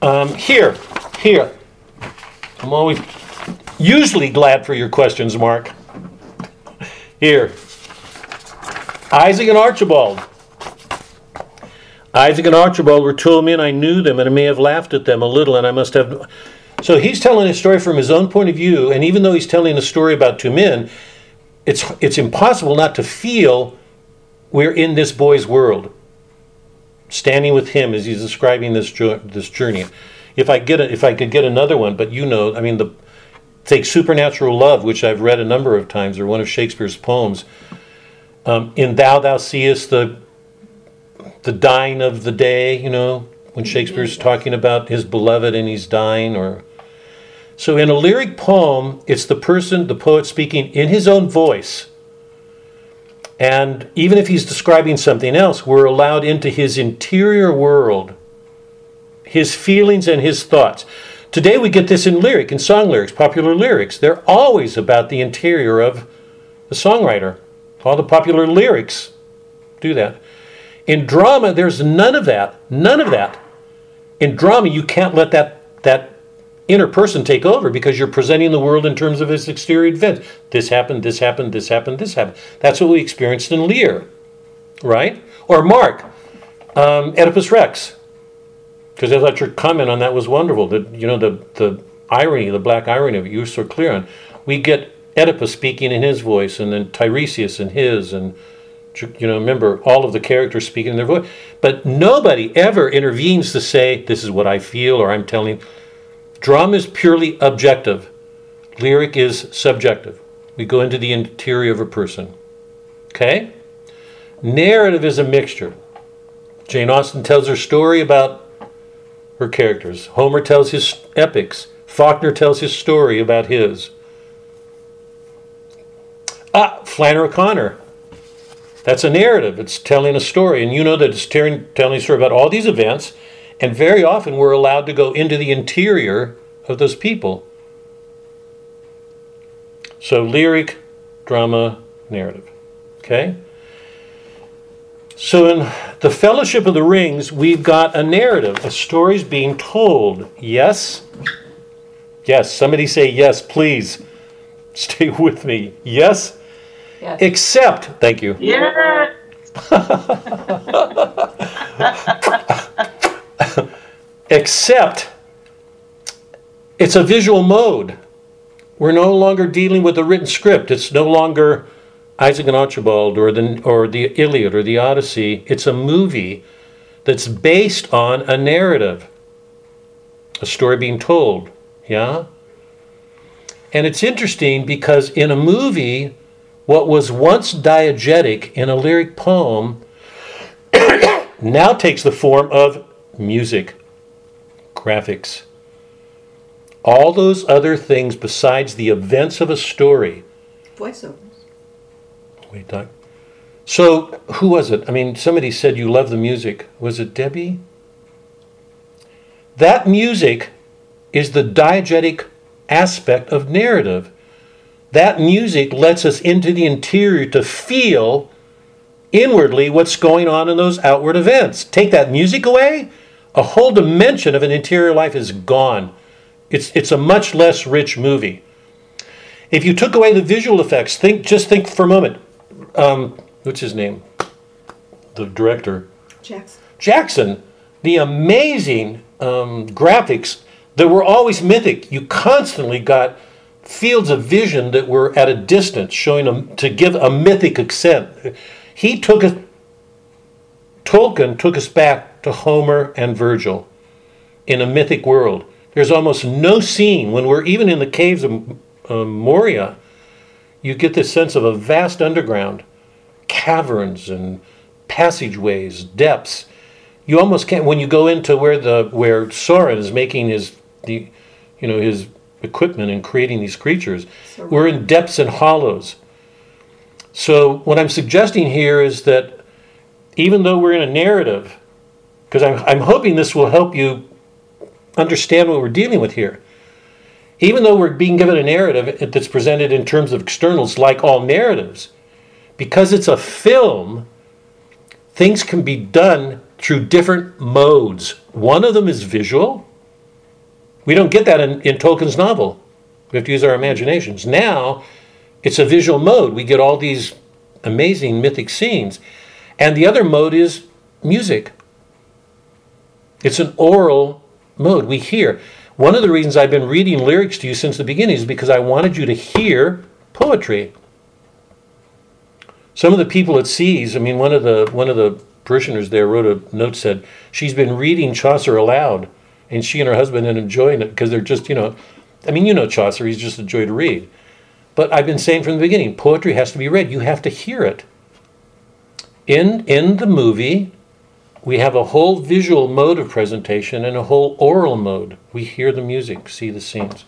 um, here, here. I'm always usually glad for your questions, Mark. Here. Isaac and Archibald. Isaac and Archibald were two men. I knew them, and I may have laughed at them a little, and I must have. So he's telling a story from his own point of view, and even though he's telling a story about two men, it's it's impossible not to feel we're in this boy's world, standing with him as he's describing this jo- this journey. If I get a, if I could get another one, but you know, I mean the take supernatural love, which I've read a number of times, or one of Shakespeare's poems. Um, in Thou Thou Seest the the dying of the day, you know, when Shakespeare's talking about his beloved and he's dying, or so in a lyric poem, it's the person, the poet speaking in his own voice. And even if he's describing something else, we're allowed into his interior world, his feelings and his thoughts. Today we get this in lyric, in song lyrics, popular lyrics. They're always about the interior of the songwriter. All the popular lyrics do that. In drama, there's none of that. None of that. In drama, you can't let that that inner person take over because you're presenting the world in terms of its exterior events. This happened, this happened, this happened, this happened. That's what we experienced in Lear, right? Or Mark, um, Oedipus Rex. Because I thought your comment on that was wonderful. That you know the the irony, the black irony of it, you were so clear on. We get Oedipus speaking in his voice, and then Tiresias in his, and you know, remember all of the characters speaking in their voice. But nobody ever intervenes to say, "This is what I feel," or "I'm telling." Drama is purely objective. Lyric is subjective. We go into the interior of a person. Okay? Narrative is a mixture. Jane Austen tells her story about her characters. Homer tells his epics. Faulkner tells his story about his. Ah, Flannery O'Connor. That's a narrative. It's telling a story. And you know that it's telling, telling a story about all these events. And very often we're allowed to go into the interior of those people. So lyric, drama, narrative. Okay? So in the Fellowship of the Rings, we've got a narrative. A story's being told. Yes? Yes. Somebody say yes, please. Stay with me. Yes? Yes. Except, thank you. Yeah. Except it's a visual mode. We're no longer dealing with a written script. It's no longer Isaac and Archibald or the or the Iliad or the Odyssey. It's a movie that's based on a narrative, a story being told. Yeah? And it's interesting because in a movie, what was once diegetic in a lyric poem now takes the form of music, graphics, all those other things besides the events of a story. Voiceovers. Wait, Doc. So, who was it? I mean, somebody said you love the music. Was it Debbie? That music is the diegetic aspect of narrative. That music lets us into the interior to feel inwardly what's going on in those outward events. Take that music away, a whole dimension of an interior life is gone. It's, it's a much less rich movie. If you took away the visual effects, think just think for a moment. Um, what's his name? The director. Jackson. Jackson, the amazing um, graphics that were always mythic. You constantly got fields of vision that were at a distance, showing them to give a mythic accent. He took us, Tolkien took us back to Homer and Virgil in a mythic world. There's almost no scene when we're even in the caves of um, Moria. You get this sense of a vast underground, caverns and passageways, depths. You almost can't when you go into where the where Sauron is making his the you know his equipment and creating these creatures. We're in depths and hollows. So what I'm suggesting here is that even though we're in a narrative, because I'm, I'm hoping this will help you understand what we're dealing with here. Even though we're being given a narrative that's presented in terms of externals, like all narratives, because it's a film, things can be done through different modes. One of them is visual. We don't get that in, in Tolkien's novel. We have to use our imaginations. Now, it's a visual mode. We get all these amazing mythic scenes. And the other mode is music. It's an oral mode. We hear. One of the reasons I've been reading lyrics to you since the beginning is because I wanted you to hear poetry. Some of the people at Seas, I mean, one of the one of the parishioners there wrote a note said she's been reading Chaucer aloud, and she and her husband are enjoying it because they're just you know, I mean, you know Chaucer, he's just a joy to read. But I've been saying from the beginning, poetry has to be read. You have to hear it. In in the movie, we have a whole visual mode of presentation and a whole oral mode. We hear the music, see the scenes.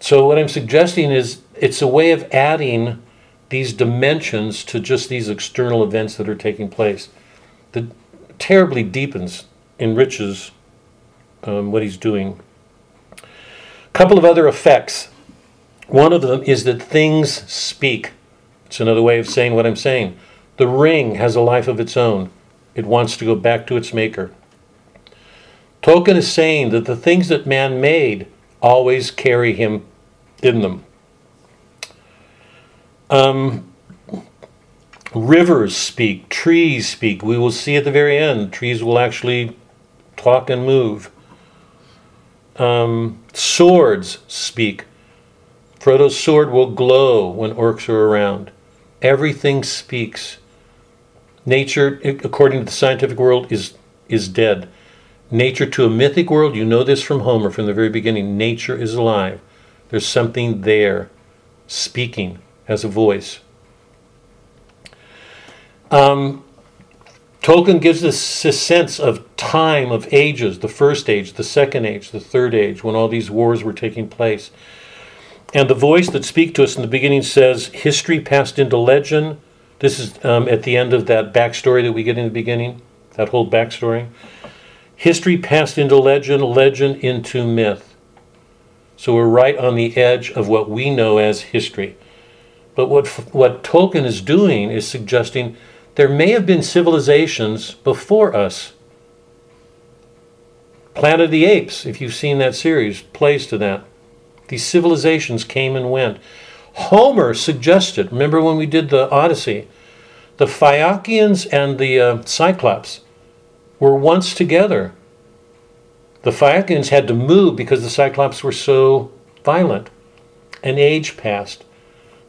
So what I'm suggesting is it's a way of adding these dimensions to just these external events that are taking place that terribly deepens, enriches um, what he's doing. A couple of other effects. One of them is that things speak. It's another way of saying what I'm saying. The ring has a life of its own. It wants to go back to its maker. Tolkien is saying that the things that man made always carry him in them. Um, rivers speak, trees speak. We will see at the very end, trees will actually talk and move. Um, swords speak. Frodo's sword will glow when orcs are around. Everything speaks. Nature, according to the scientific world, is is dead. Nature to a mythic world, you know this from Homer from the very beginning. Nature is alive. There's something there, speaking as a voice. Um, Tolkien gives us a sense of time, of ages, the first age, the second age, the third age, when all these wars were taking place. And the voice that speaks to us in the beginning says, history passed into legend. This is um, at the end of that backstory that we get in the beginning, that whole backstory. History passed into legend, legend into myth. So we're right on the edge of what we know as history. But what, what Tolkien is doing is suggesting there may have been civilizations before us. Planet of the Apes, if you've seen that series, plays to that. These civilizations came and went. Homer suggested, remember when we did the Odyssey, the Phaeacians and the uh, Cyclops were once together. The Phaeacians had to move because the Cyclops were so violent. An age passed.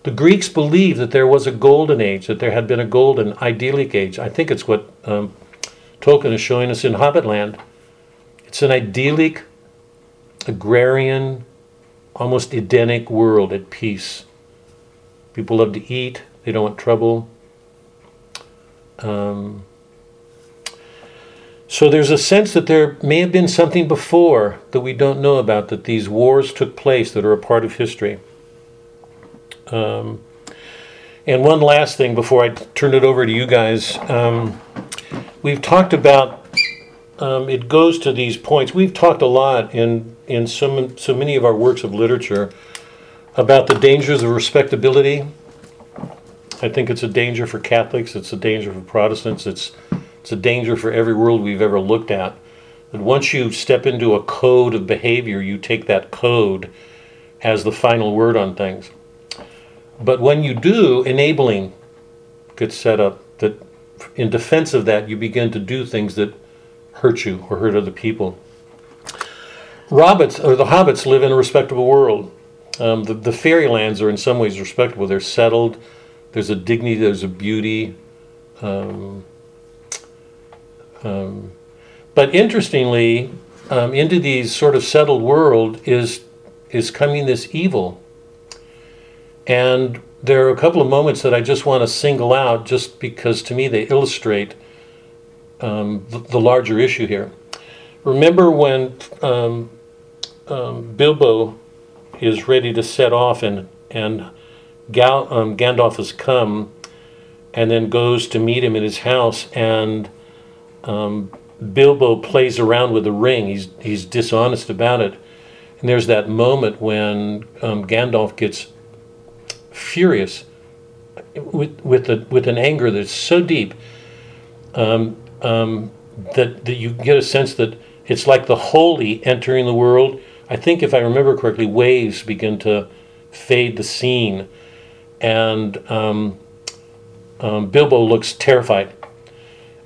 The Greeks believed that there was a golden age, that there had been a golden, idyllic age. I think it's what um, Tolkien is showing us in Hobbitland. It's an idyllic, agrarian, almost Edenic world at peace. People love to eat, they don't want trouble. Um, so there's a sense that there may have been something before that we don't know about, that these wars took place that are a part of history. Um, and one last thing before I turn it over to you guys. Um, we've talked about um, it goes to these points. We've talked a lot in, in so, so many of our works of literature about the dangers of respectability. I think it's a danger for Catholics, it's a danger for Protestants, it's, it's a danger for every world we've ever looked at. That once you step into a code of behavior, you take that code as the final word on things. But when you do, enabling gets set up that in defense of that, you begin to do things that hurt you or hurt other people. Robbits or the hobbits live in a respectable world. Um, the, the fairylands are in some ways respectable. They're settled. There's a dignity. There's a beauty. Um, um, but interestingly, um, into these sort of settled world is is coming this evil. And there are a couple of moments that I just want to single out, just because to me they illustrate um, the, the larger issue here. Remember when um, um, Bilbo is ready to set off and and Gal, um, Gandalf has come and then goes to meet him in his house and um, Bilbo plays around with the ring. He's he's dishonest about it, and there's that moment when um, Gandalf gets furious with with a, with an anger that's so deep um, um, that that you get a sense that it's like the holy entering the world. I think if I remember correctly, waves begin to fade the scene, and um, um, Bilbo looks terrified.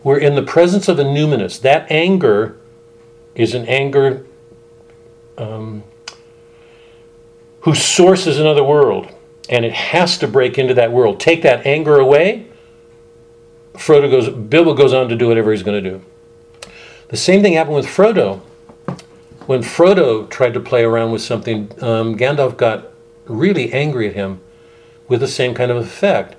We're in the presence of a numinous. That anger is an anger um, whose source is another world, and it has to break into that world. Take that anger away. Frodo goes. Bilbo goes on to do whatever he's going to do. The same thing happened with Frodo. When Frodo tried to play around with something, um, Gandalf got really angry at him with the same kind of effect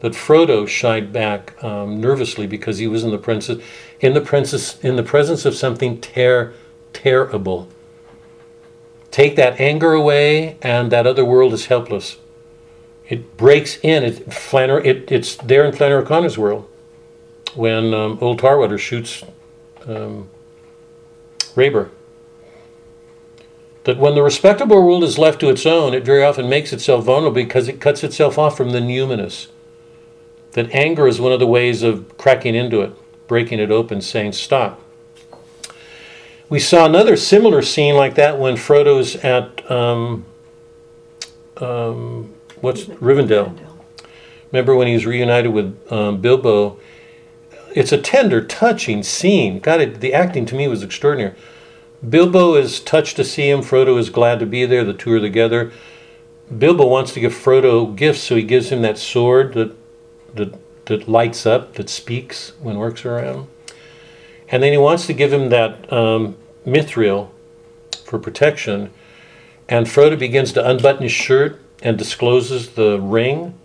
that Frodo shied back um, nervously because he was in the princess, in the princess, in the presence of something ter- terrible. Take that anger away, and that other world is helpless. It breaks in. It Flannery. It, it's there in Flannery O'Connor's world when um, old Tarwater shoots um, Rayber. That when the respectable world is left to its own, it very often makes itself vulnerable because it cuts itself off from the numinous that anger is one of the ways of cracking into it, breaking it open, saying stop. We saw another similar scene like that when Frodo's at um, um, what's Rivendell. Remember when he's reunited with um, Bilbo? It's a tender, touching scene. God, it, the acting to me was extraordinary. Bilbo is touched to see him. Frodo is glad to be there. The two are together. Bilbo wants to give Frodo gifts, so he gives him that sword that that, that lights up, that speaks when orcs are around. And then he wants to give him that um, mithril for protection. And Frodo begins to unbutton his shirt and discloses the ring.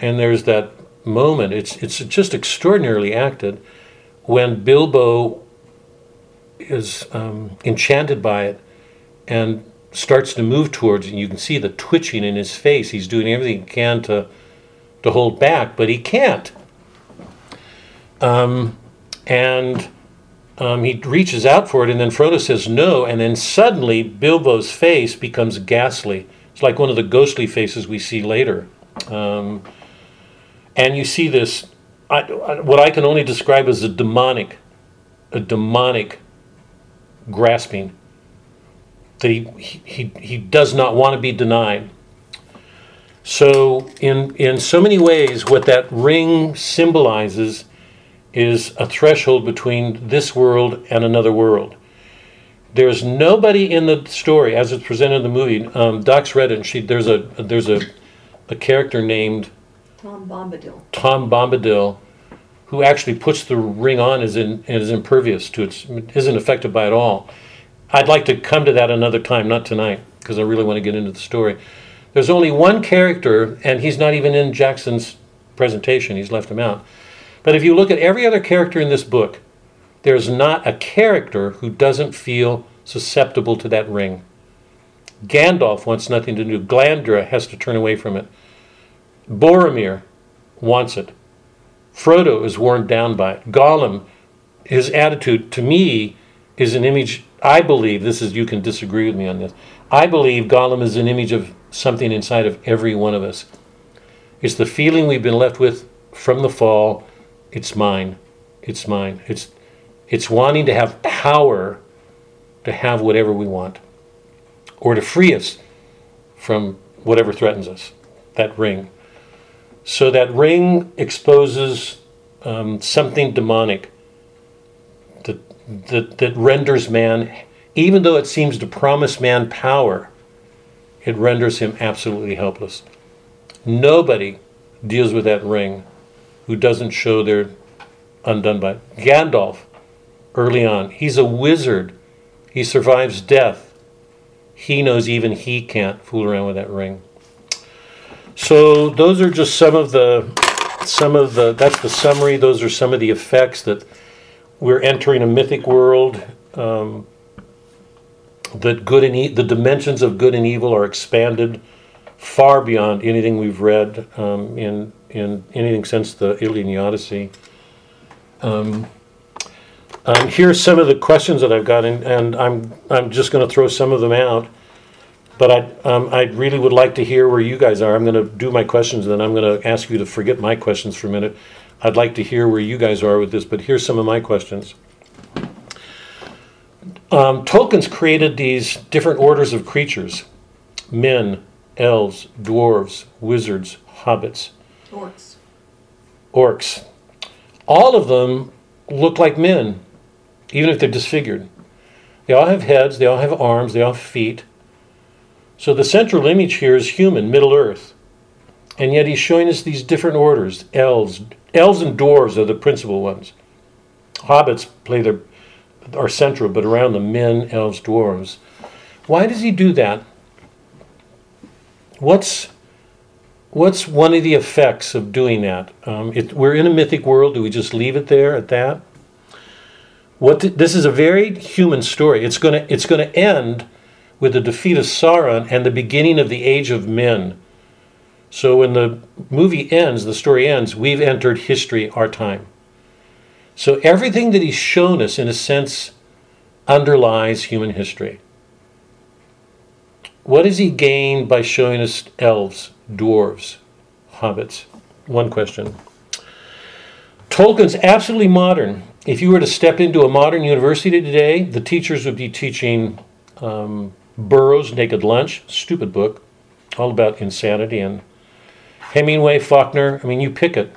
And there's that moment, it's, it's just extraordinarily acted, when Bilbo is um, enchanted by it and starts to move towards it. You can see the twitching in his face. He's doing everything he can to to hold back, but he can't. Um, and um, he reaches out for it, and then Frodo says no, and then suddenly Bilbo's face becomes ghastly. It's like one of the ghostly faces we see later. Um, and you see this, I, I, what I can only describe as a demonic, a demonic grasping that he, he, he does not want to be denied. So, in, in so many ways, what that ring symbolizes is a threshold between this world and another world. There's nobody in the story, as it's presented in the movie. Um, Doc's read it, and she, there's, a, there's a, a character named Tom Bombadil. Tom Bombadil who actually puts the ring on is, in, is impervious to it, isn't affected by it all. I'd like to come to that another time, not tonight, because I really want to get into the story. There's only one character, and he's not even in Jackson's presentation, he's left him out. But if you look at every other character in this book, there's not a character who doesn't feel susceptible to that ring. Gandalf wants nothing to do. Glandra has to turn away from it. Boromir wants it. Frodo is worn down by it. Gollum his attitude to me is an image. I believe this is. You can disagree with me on this. I believe Gollum is an image of something inside of every one of us. It's the feeling we've been left with from the fall. It's mine. It's mine. It's it's wanting to have power to have whatever we want or to free us from whatever threatens us. That ring. So that ring exposes um, something demonic that, that, that renders man, even though it seems to promise man power, it renders him absolutely helpless. Nobody deals with that ring who doesn't show they're undone by it. Gandalf, early on, he's a wizard. He survives death. He knows even he can't fool around with that ring. So those are just some of the some of the that's the summary. Those are some of the effects that we're entering a mythic world. Um, that good and e- the dimensions of good and evil are expanded far beyond anything we've read um, in in anything since the Iliad Odyssey. Um, um, some of the questions that I've got, and, and I'm I'm just going to throw some of them out. But I um, I really would like to hear where you guys are. I'm going to do my questions, and then I'm going to ask you to forget my questions for a minute. I'd like to hear where you guys are with this. But here's some of my questions. Um, Tolkien's created these different orders of creatures: men, elves, dwarves, wizards, hobbits, Orcs. orcs. All of them look like men, even if they're disfigured. They all have heads, they all have arms, they all have feet. So the central image here is human, Middle Earth. And yet he's showing us these different orders. Elves, elves and dwarves are the principal ones. Hobbits play their are central, but around them, men, elves, dwarves. Why does he do that? What's what's one of the effects of doing that? Um, it, we're in a mythic world. Do we just leave it there at that? What th- this is a very human story. It's gonna it's gonna end with the defeat of Sauron and the beginning of the Age of Men. So when the movie ends, the story ends. We've entered history, our time. So everything that he's shown us, in a sense, underlies human history. What does he gain by showing us elves, dwarves, hobbits? One question. Tolkien's absolutely modern. If you were to step into a modern university today, the teachers would be teaching um, Burroughs' Naked Lunch, stupid book, all about insanity, and Hemingway, Faulkner. I mean, you pick it.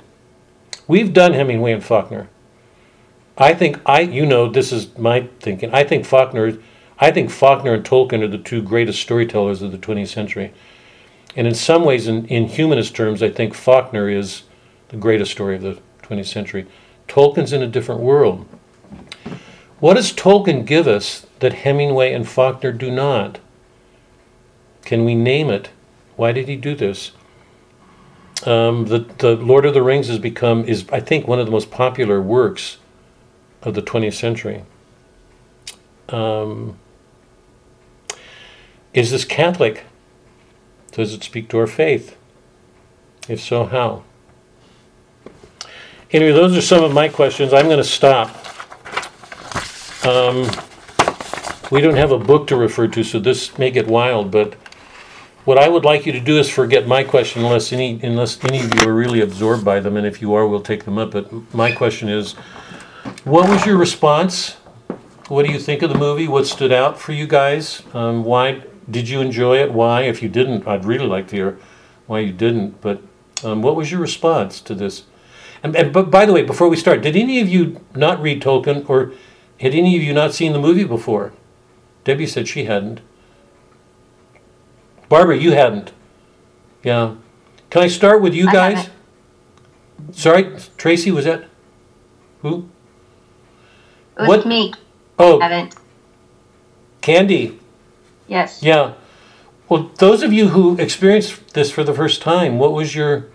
We've done Hemingway and Faulkner. I think I, you know, this is my thinking. I think Faulkner, I think Faulkner and Tolkien are the two greatest storytellers of the 20th century. And in some ways, in, in humanist terms, I think Faulkner is the greatest story of the 20th century. Tolkien's in a different world. What does Tolkien give us that Hemingway and Faulkner do not? Can we name it? Why did he do this? Um, the, the Lord of the Rings has become, is I think, one of the most popular works of the 20th century. Um, is this Catholic? Does it speak to our faith? If so, how? Anyway, those are some of my questions. I'm going to stop. Um, we don't have a book to refer to, so this may get wild, but what I would like you to do is forget my question unless any, unless any of you are really absorbed by them, and if you are, we'll take them up. But my question is, what was your response? What do you think of the movie? What stood out for you guys? Um, why did you enjoy it? Why? If you didn't, I'd really like to hear why you didn't. But um, what was your response to this? And, and but by the way, before we start, did any of you not read Tolkien, or had any of you not seen the movie before? Debbie said she hadn't. Barbara, you hadn't. Yeah. Can I start with you I guys? haven't. Sorry, Tracy, was that who? It was What- me. Oh, Haven't. Candy. Yes. Yeah. Well, those of you who experienced this for the first time, what was your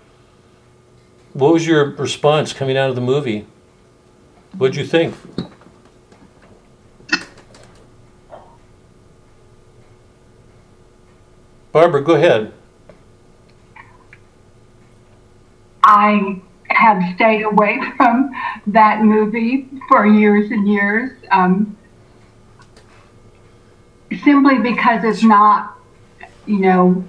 what was your response coming out of the movie? What'd you think? Barbara, go ahead. I have stayed away from that movie for years and years. Um, simply because it's not, you know,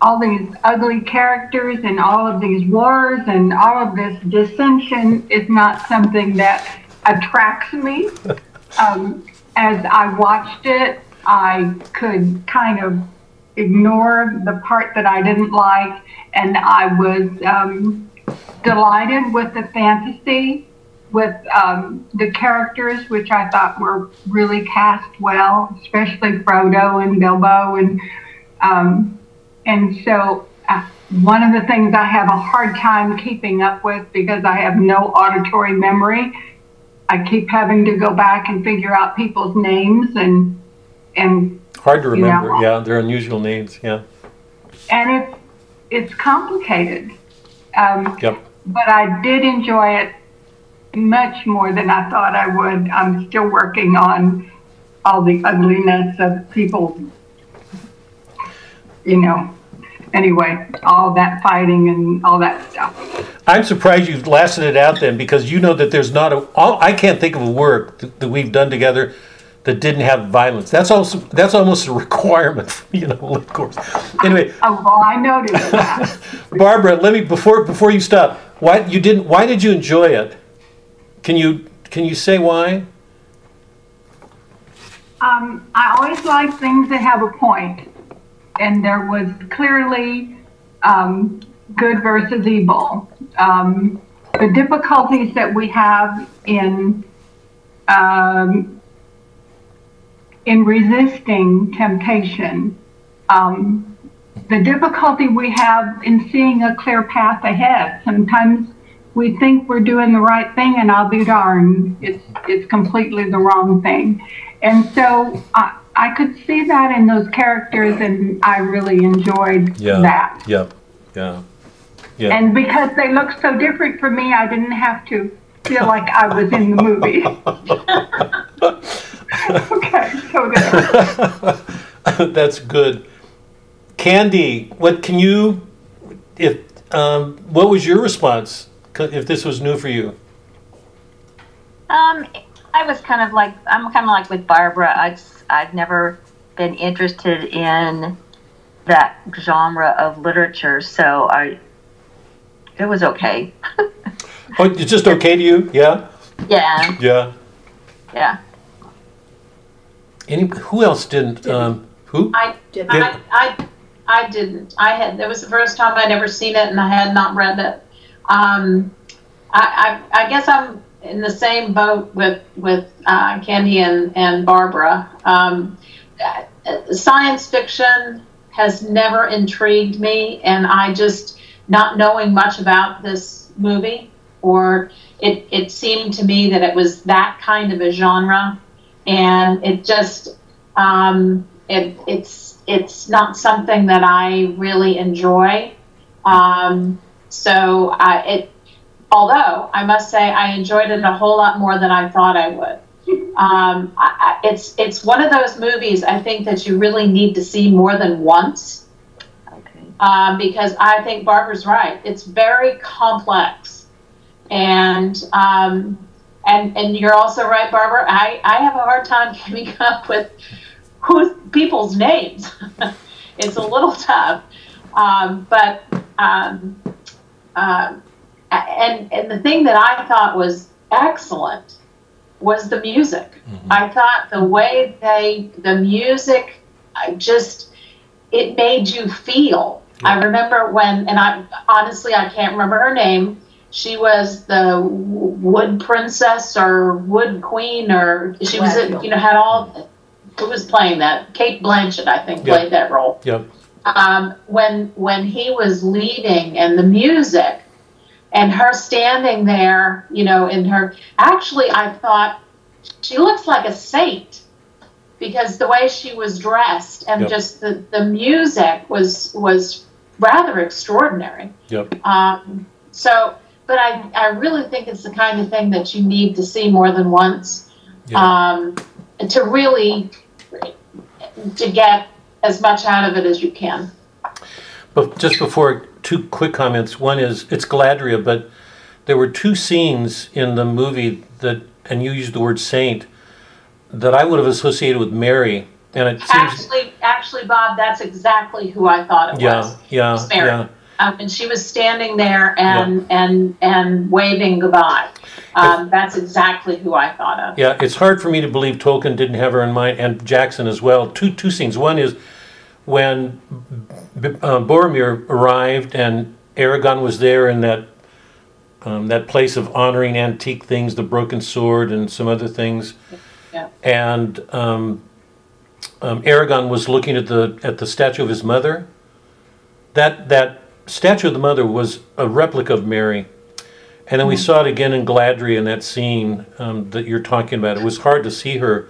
all these ugly characters and all of these wars and all of this dissension is not something that attracts me. Um, as I watched it, I could kind of ignore the part that I didn't like, and I was um, delighted with the fantasy, with um, the characters, which I thought were really cast well, especially Frodo and Bilbo, and um, and so uh, one of the things I have a hard time keeping up with because I have no auditory memory. I keep having to go back and figure out people's names and and Hard to remember. Yeah. Yeah, they're unusual names. Yeah. and it's it's complicated. Um, Yep. but I did enjoy it much more than I thought I would. I'm still working on all the ugliness of people, you know. Anyway, all that fighting and all that stuff. I'm surprised you've lasted it out then, because you know that there's not a. All, I can't think of a work that, that we've done together that didn't have violence. That's also that's almost a requirement, you know. Of course. Anyway, Oh, well, I noticed that. Barbara, let me before before you stop. Why you didn't? Why did you enjoy it? Can you can you say why? Um, I always like things that have a point, and there was clearly um, good versus evil. Um, the difficulties that we have in um, in resisting temptation, um, the difficulty we have in seeing a clear path ahead. Sometimes we think we're doing the right thing, and I'll be darned, it's it's completely the wrong thing. And so I, I could see that in those characters, and I really enjoyed that. Yep. Yeah. Yeah. And because they looked so different from me, I didn't have to feel like I was in the movie. okay, so there. That's good. Candy, what can you, if, um, what was your response if this was new for you? Um, I was kind of like I'm kind of like with Barbara. I'd I've never been interested in that genre of literature, so I it was okay. Oh, it's just okay to you? Yeah? Yeah, Yeah. yeah. Any, who else didn't, um, who? I Did- I, I, I didn't. I had, that was the first time I'd ever seen it and I had not read it. Um, I, I, I guess I'm in the same boat with, with, uh, Candy and, and Barbara. Um, uh, science fiction has never intrigued me and I just, not knowing much about this movie or it, it seemed to me that it was that kind of a genre and it just, um, it, it's it's not something that I really enjoy. Um, so I, it, although I must say I enjoyed it a whole lot more than I thought I would. Um, I, I, it's it's one of those movies I think that you really need to see more than once Okay. um, because I think Barbara's right. It's very complex, and um, and and you're also right, Barbara. I, I have a hard time coming up with who's people's names. it's a little tough, um, but um, a- and and the thing that I thought was excellent was the music. I thought the way they the music, I just it made you feel. I remember when, and I honestly I can't remember her name. She was the Wood Princess or Wood Queen, or she was, Gladfield. you know, had all. Who was playing that? Cate Blanchett, I think, Yeah. played that role. Yep. Um, when when he was leaving, and the music, and her standing there, you know, in her. Actually, I thought she looks like a saint because the way she was dressed and Yep. just the, the music was was rather extraordinary. Yep. Um, so, but I, I really think it's the kind of thing that you need to see more than once Yeah. um, to really to get as much out of it as you can. But just before, two quick comments. One is, it's Galadriel, but there were two scenes in the movie that, and you used the word saint, that I would have associated with Mary. And it seems, Actually, actually, Bob, that's exactly who I thought it yeah, was. yeah, Mary. yeah. Um, and she was standing there and and and waving goodbye. Um, that's exactly who I thought of. Yeah, it's hard for me to believe Tolkien didn't have her in mind, and Jackson as well. Two two scenes. One is when B- uh, Boromir arrived and Aragorn was there in that um, that place of honoring antique things, the broken sword and some other things. Yeah. And um, um, Aragorn was looking at the at the statue of his mother. That that statue of the mother was a replica of Mary. And then we saw it again in Gladry in that scene um, that you're talking about. It was hard to see her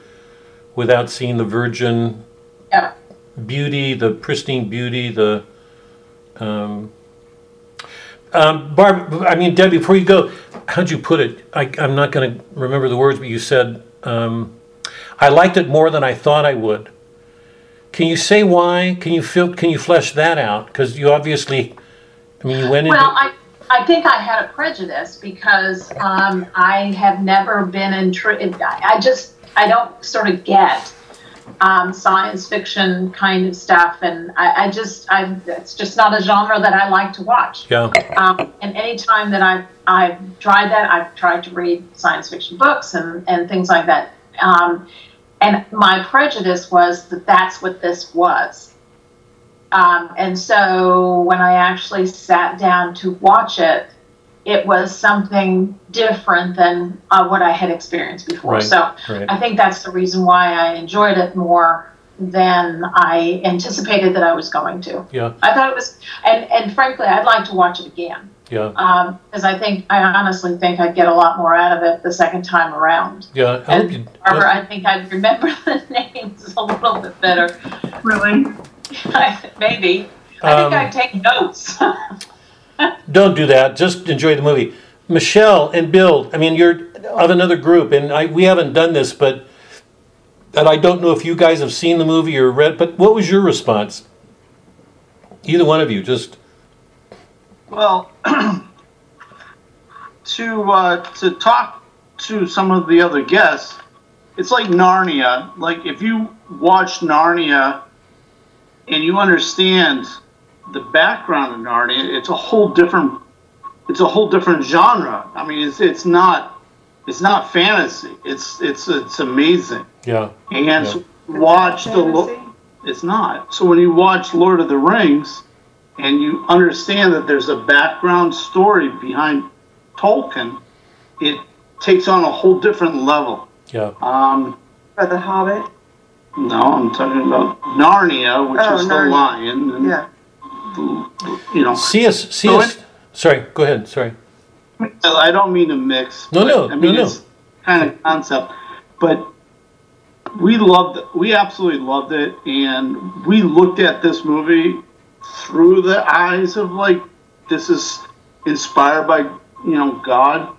without seeing the virgin Yeah. beauty, the pristine beauty, the. Um, um, Barb, I mean, Debbie, before you go, how'd you put it? I, I'm not going to remember the words, but you said, um, I liked it more than I thought I would. Can you say why? Can you feel? Can you flesh that out? Because you obviously, I mean, you went into. Well, I, I think I had a prejudice because um, I have never been intrigued. I I just, I don't sort of get um, science fiction kind of stuff. And I, I just, I, it's just not a genre that I like to watch. yeah, Um, and anytime that I've, I've tried that, I've tried to read science fiction books and, and things like that. Um, and my prejudice was that that's what this was. Um, and so when I actually sat down to watch it, it was something different than uh, what I had experienced before. Right. So right. I think that's the reason why I enjoyed it more than I anticipated that I was going to. Yeah, I thought it was, and, and frankly, I'd like to watch it again yeah, because I think I honestly think I'd get a lot more out of it the second time around. yeah. I hope And you. Barbara, I think I'd remember the names a little bit better. Really? Maybe. I Um, think I'd take notes. Don't do that. Just enjoy the movie. Michelle and Bill, I mean, you're of another group, and I, we haven't done this, but and I don't know if you guys have seen the movie or read. But what was your response? Either one of you, just Well, to uh, to talk to some of the other guests, it's like Narnia. Like if you watch Narnia and you understand the background of Narnia, it's a whole different it's a whole different genre. I mean, it's it's not it's not fantasy. It's it's it's amazing. yeah, And Yeah. so watch the Lo- it's not. So when you watch Lord of the Rings and you understand that there's a background story behind Tolkien, it takes on a whole different level. yeah, Um, For the Hobbit? No, I'm talking about Narnia, which Oh, is the Narnia. lion, and Yeah. you know. see us, see So us. Sorry, go ahead. Sorry. I don't mean to mix. No, but, no, I mean, no, no. it's kind of concept, but we loved, we absolutely loved it, and we looked at this movie through the eyes of like, this is inspired by you know God,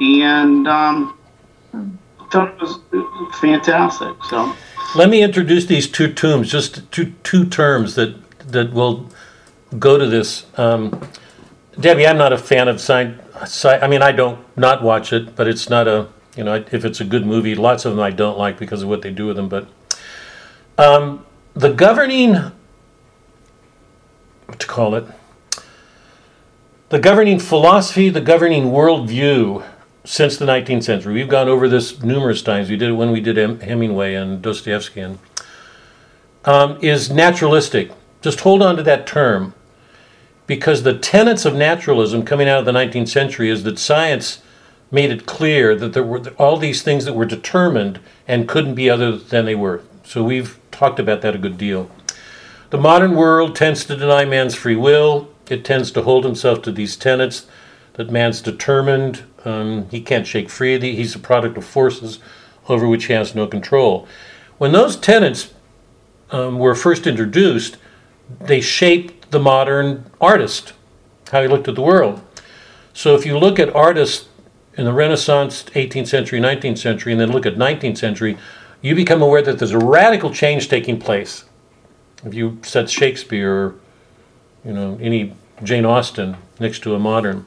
and um, thought it was fantastic. So Let me introduce these two tombs, just two two terms that that will go to this. Um, Debbie, I'm not a fan of science. Sci- I mean, I don't not watch it, but it's not a you know if it's a good movie. Lots of them I don't like because of what they do with them. But um, the governing what to call it, the governing philosophy, the governing worldview since the 19th century. We've gone over this numerous times. We did it when we did Hem- Hemingway and Dostoevsky, and um, is naturalistic. Just hold on to that term, because the tenets of naturalism coming out of the 19th century is that science made it clear that there were all these things that were determined and couldn't be other than they were. So we've talked about that a good deal. The modern world tends to deny man's free will. It tends to hold himself to these tenets that man's determined. Um, he can't shake free. He's a product of forces over which he has no control. When those tenets um, were first introduced, they shaped the modern artist, how he looked at the world. So if you look at artists in the Renaissance, 18th century, 19th century, and then look at 19th century, you become aware that there's a radical change taking place. If you set Shakespeare or you know any Jane Austen next to a modern.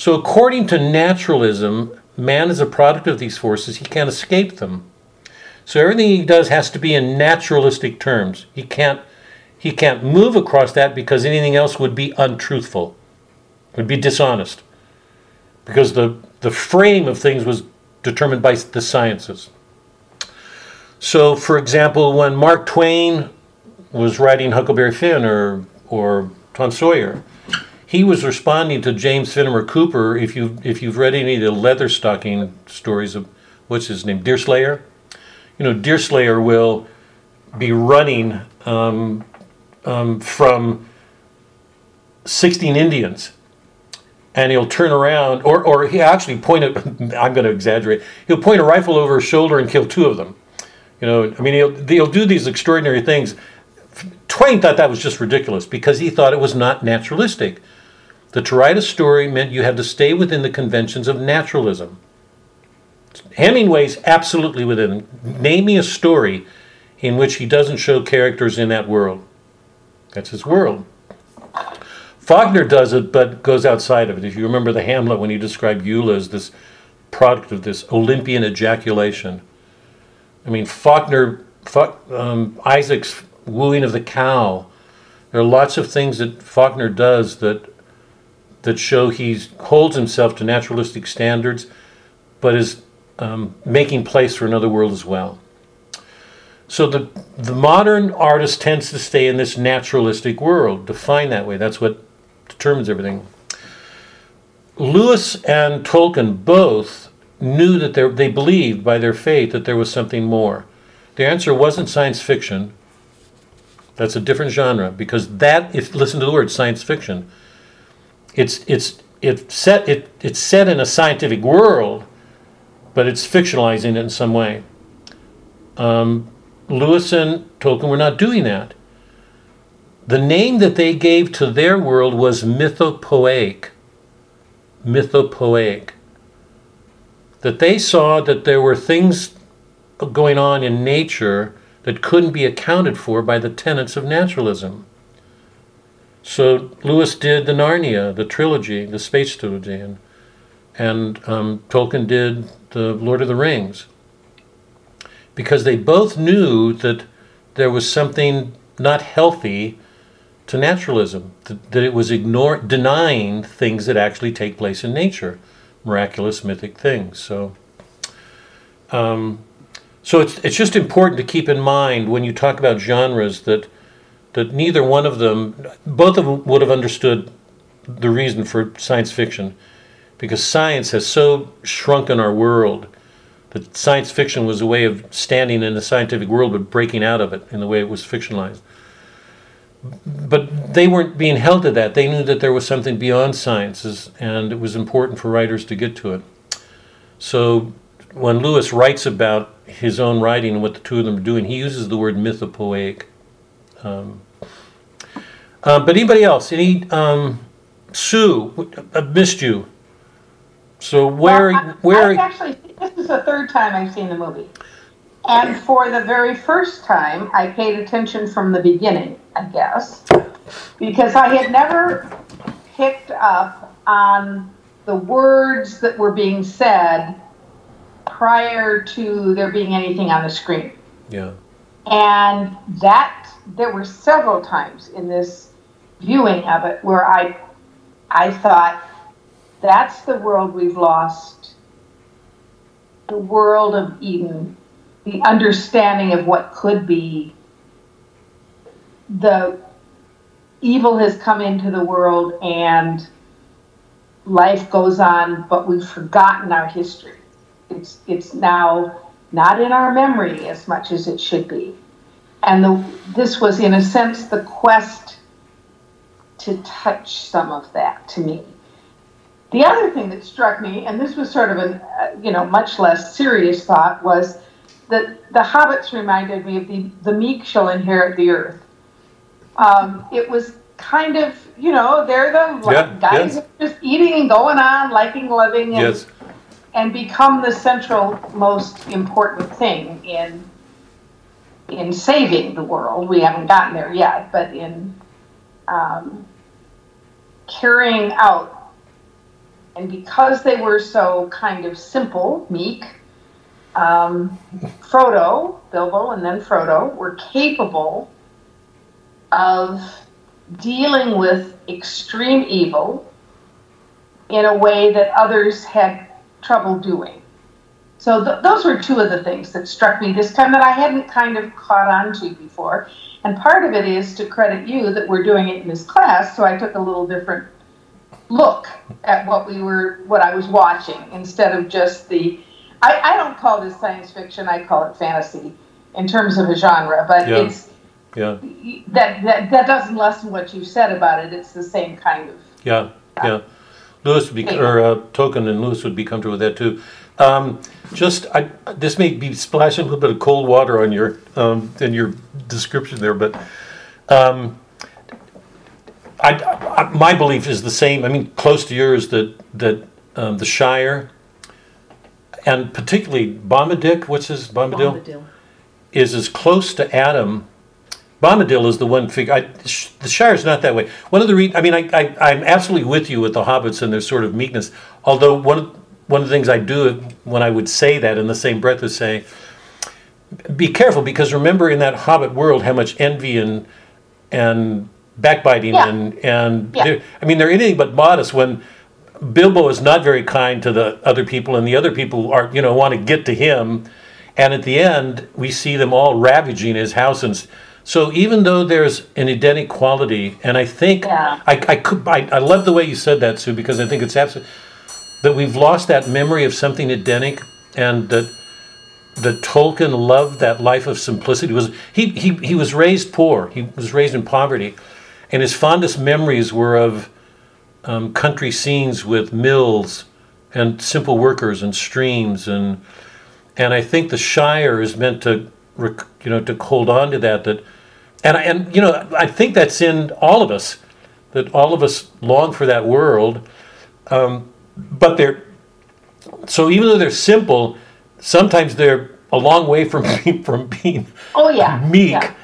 So, according to naturalism, man is a product of these forces. He can't escape them. So everything he does has to be in naturalistic terms. He can't he can't move across that because anything else would be untruthful. Would be dishonest. Because the the frame of things was determined by the sciences. So for example, when Mark Twain was writing Huckleberry Finn or or Tom Sawyer, he was responding to James Fenimore Cooper. If you if you've read any of the Leatherstocking stories of what's his name, Deerslayer, you know Deerslayer will be running um, um, from sixteen Indians, and he'll turn around, or or he actually point it. I'm going to exaggerate. He'll point a rifle over his shoulder and kill two of them. You know, I mean, he'll he'll do these extraordinary things. Twain thought that was just ridiculous because he thought it was not naturalistic. That to write a story meant you had to stay within the conventions of naturalism. Hemingway's absolutely within. Name me a story in which he doesn't show characters in that world. That's his world. Faulkner does it, but goes outside of it. If you remember the Hamlet when he described Eula as this product of this Olympian ejaculation. I mean, Faulkner, um, Isaac's wooing of the cow. There are lots of things that Faulkner does that that show he holds himself to naturalistic standards, but is um, making place for another world as well. So the the modern artist tends to stay in this naturalistic world, defined that way. That's what determines everything. Lewis and Tolkien both knew that they they believed by their faith that there was something more. The answer wasn't science fiction. That's a different genre because that, if listen to the word science fiction, it's it's it's set it it's set in a scientific world, but it's fictionalizing it in some way. Um, Lewis and Tolkien were not doing that. The name that they gave to their world was mythopoeic. Mythopoeic. That they saw that there were things going on in nature that couldn't be accounted for by the tenets of naturalism. So Lewis did the Narnia, the trilogy, the space trilogy, and, and um, Tolkien did the Lord of the Rings. Because they both knew that there was something not healthy to naturalism, that, that it was ignore, denying things that actually take place in nature, miraculous, mythic things. So, um, so it's, it's just important to keep in mind when you talk about genres that that neither one of them, both of them would have understood the reason for science fiction, because science has so shrunken our world that science fiction was a way of standing in the scientific world but breaking out of it in the way it was fictionalized. But they weren't being held to that. They knew that there was something beyond sciences, and it was important for writers to get to it. So when Lewis writes about his own writing and what the two of them are doing, he uses the word mythopoeic. Um, uh, but anybody else? Any um, Sue? I missed you. So where Well, I- where? I've actually, this is the third time I've seen the movie. And for the very first time, I paid attention from the beginning, I guess, because I had never picked up on the words that were being said prior to there being anything on the screen. yeah. And that there were several times in this viewing of it where I I thought that's the world we've lost. The world of Eden, the understanding of what could be. The evil has come into the world and life goes on, but we've forgotten our history. It's it's now not in our memory as much as it should be. And the, this was, in a sense, the quest to touch some of that to me. The other thing that struck me, and this was sort of a uh, you know much less serious thought, was that the hobbits reminded me of the the meek shall inherit the earth. Um, it was kind of you know they're the Yeah, guys yes. just eating and going on, liking, living, and Yes. and become the central most important thing in in saving the world. We haven't gotten there yet, but in um, carrying out And because they were so kind of simple, meek, um, Frodo, Bilbo, and then Frodo were capable of dealing with extreme evil in a way that others had trouble doing. So th- those were two of the things that struck me this time that I hadn't kind of caught on to before. And part of it is to credit you that we're doing it in this class, so I took a little different look at what we were, what I was watching, instead of just the. I, I don't call this science fiction; I call it fantasy, in terms of a genre. But Yeah. it's Yeah, that, that that doesn't lessen what you said about it. It's the same kind of. yeah, yeah. Lewis would be, or uh, Tolkien and Lewis would be comfortable with that too. Um, just, I, this may be splashing a little bit of cold water on your, um, in your description there, but, um, I, I, my belief is the same, I mean, close to yours, that, that, um, the Shire, and particularly Bombadil, what's his, Bombadil? Bombadil, Is as close to Adam Bombadil is the one figure. I, sh- the Shire's not that way. One of the re- I mean, I, I, I'm absolutely with you with the hobbits and their sort of meekness. Although one of, one of the things I do when I would say that in the same breath is say, be careful because remember in that hobbit world how much envy and and backbiting Yeah. and and Yeah. I mean they're anything but modest when Bilbo is not very kind to the other people and the other people are you know want to get to him and at the end we see them all ravaging his house and so even though there's an Edenic quality and I think Yeah. I, I could I, I love the way you said that Sue because I think it's absolutely that we've lost that memory of something Edenic and that that Tolkien loved that life of simplicity. Was he, he he was raised poor. He was raised in poverty, and his fondest memories were of um, country scenes with mills and simple workers and streams and and I think the Shire is meant to you know to hold on to that that and I- and you know I think that's in all of us that all of us long for that world um, but they're so even though they're simple sometimes they're a long way from being, from being Oh yeah. meek. Yeah.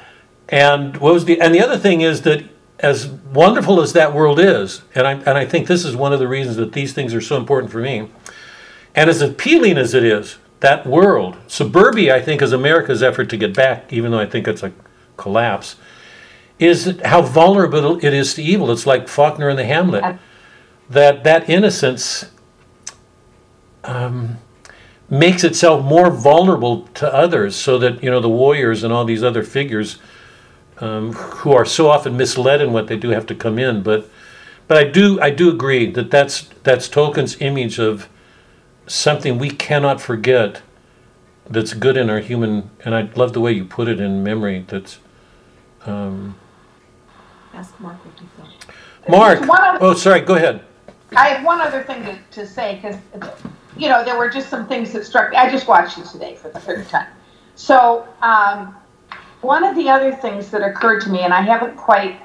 And what was the and the other thing is that as wonderful as that world is, and I and I think this is one of the reasons that these things are so important for me. And as appealing as it is, that world, suburbia, I think, is America's effort to get back, even though I think it's a collapse, is how vulnerable it is to evil. It's like Faulkner in the Hamlet. That that innocence um, makes itself more vulnerable to others so that you know the warriors and all these other figures um, who are so often misled in what they do have to come in. But but I do I do agree that that's that's Tolkien's image of something we cannot forget that's good in our human and I love the way you put it in memory that's um, Ask Mark what you thought. Mark! One other- oh sorry go ahead I have one other thing to, to say because, you know, there were just some things that struck me. I just watched it today for the third time. So, um, one of the other things that occurred to me, and I haven't quite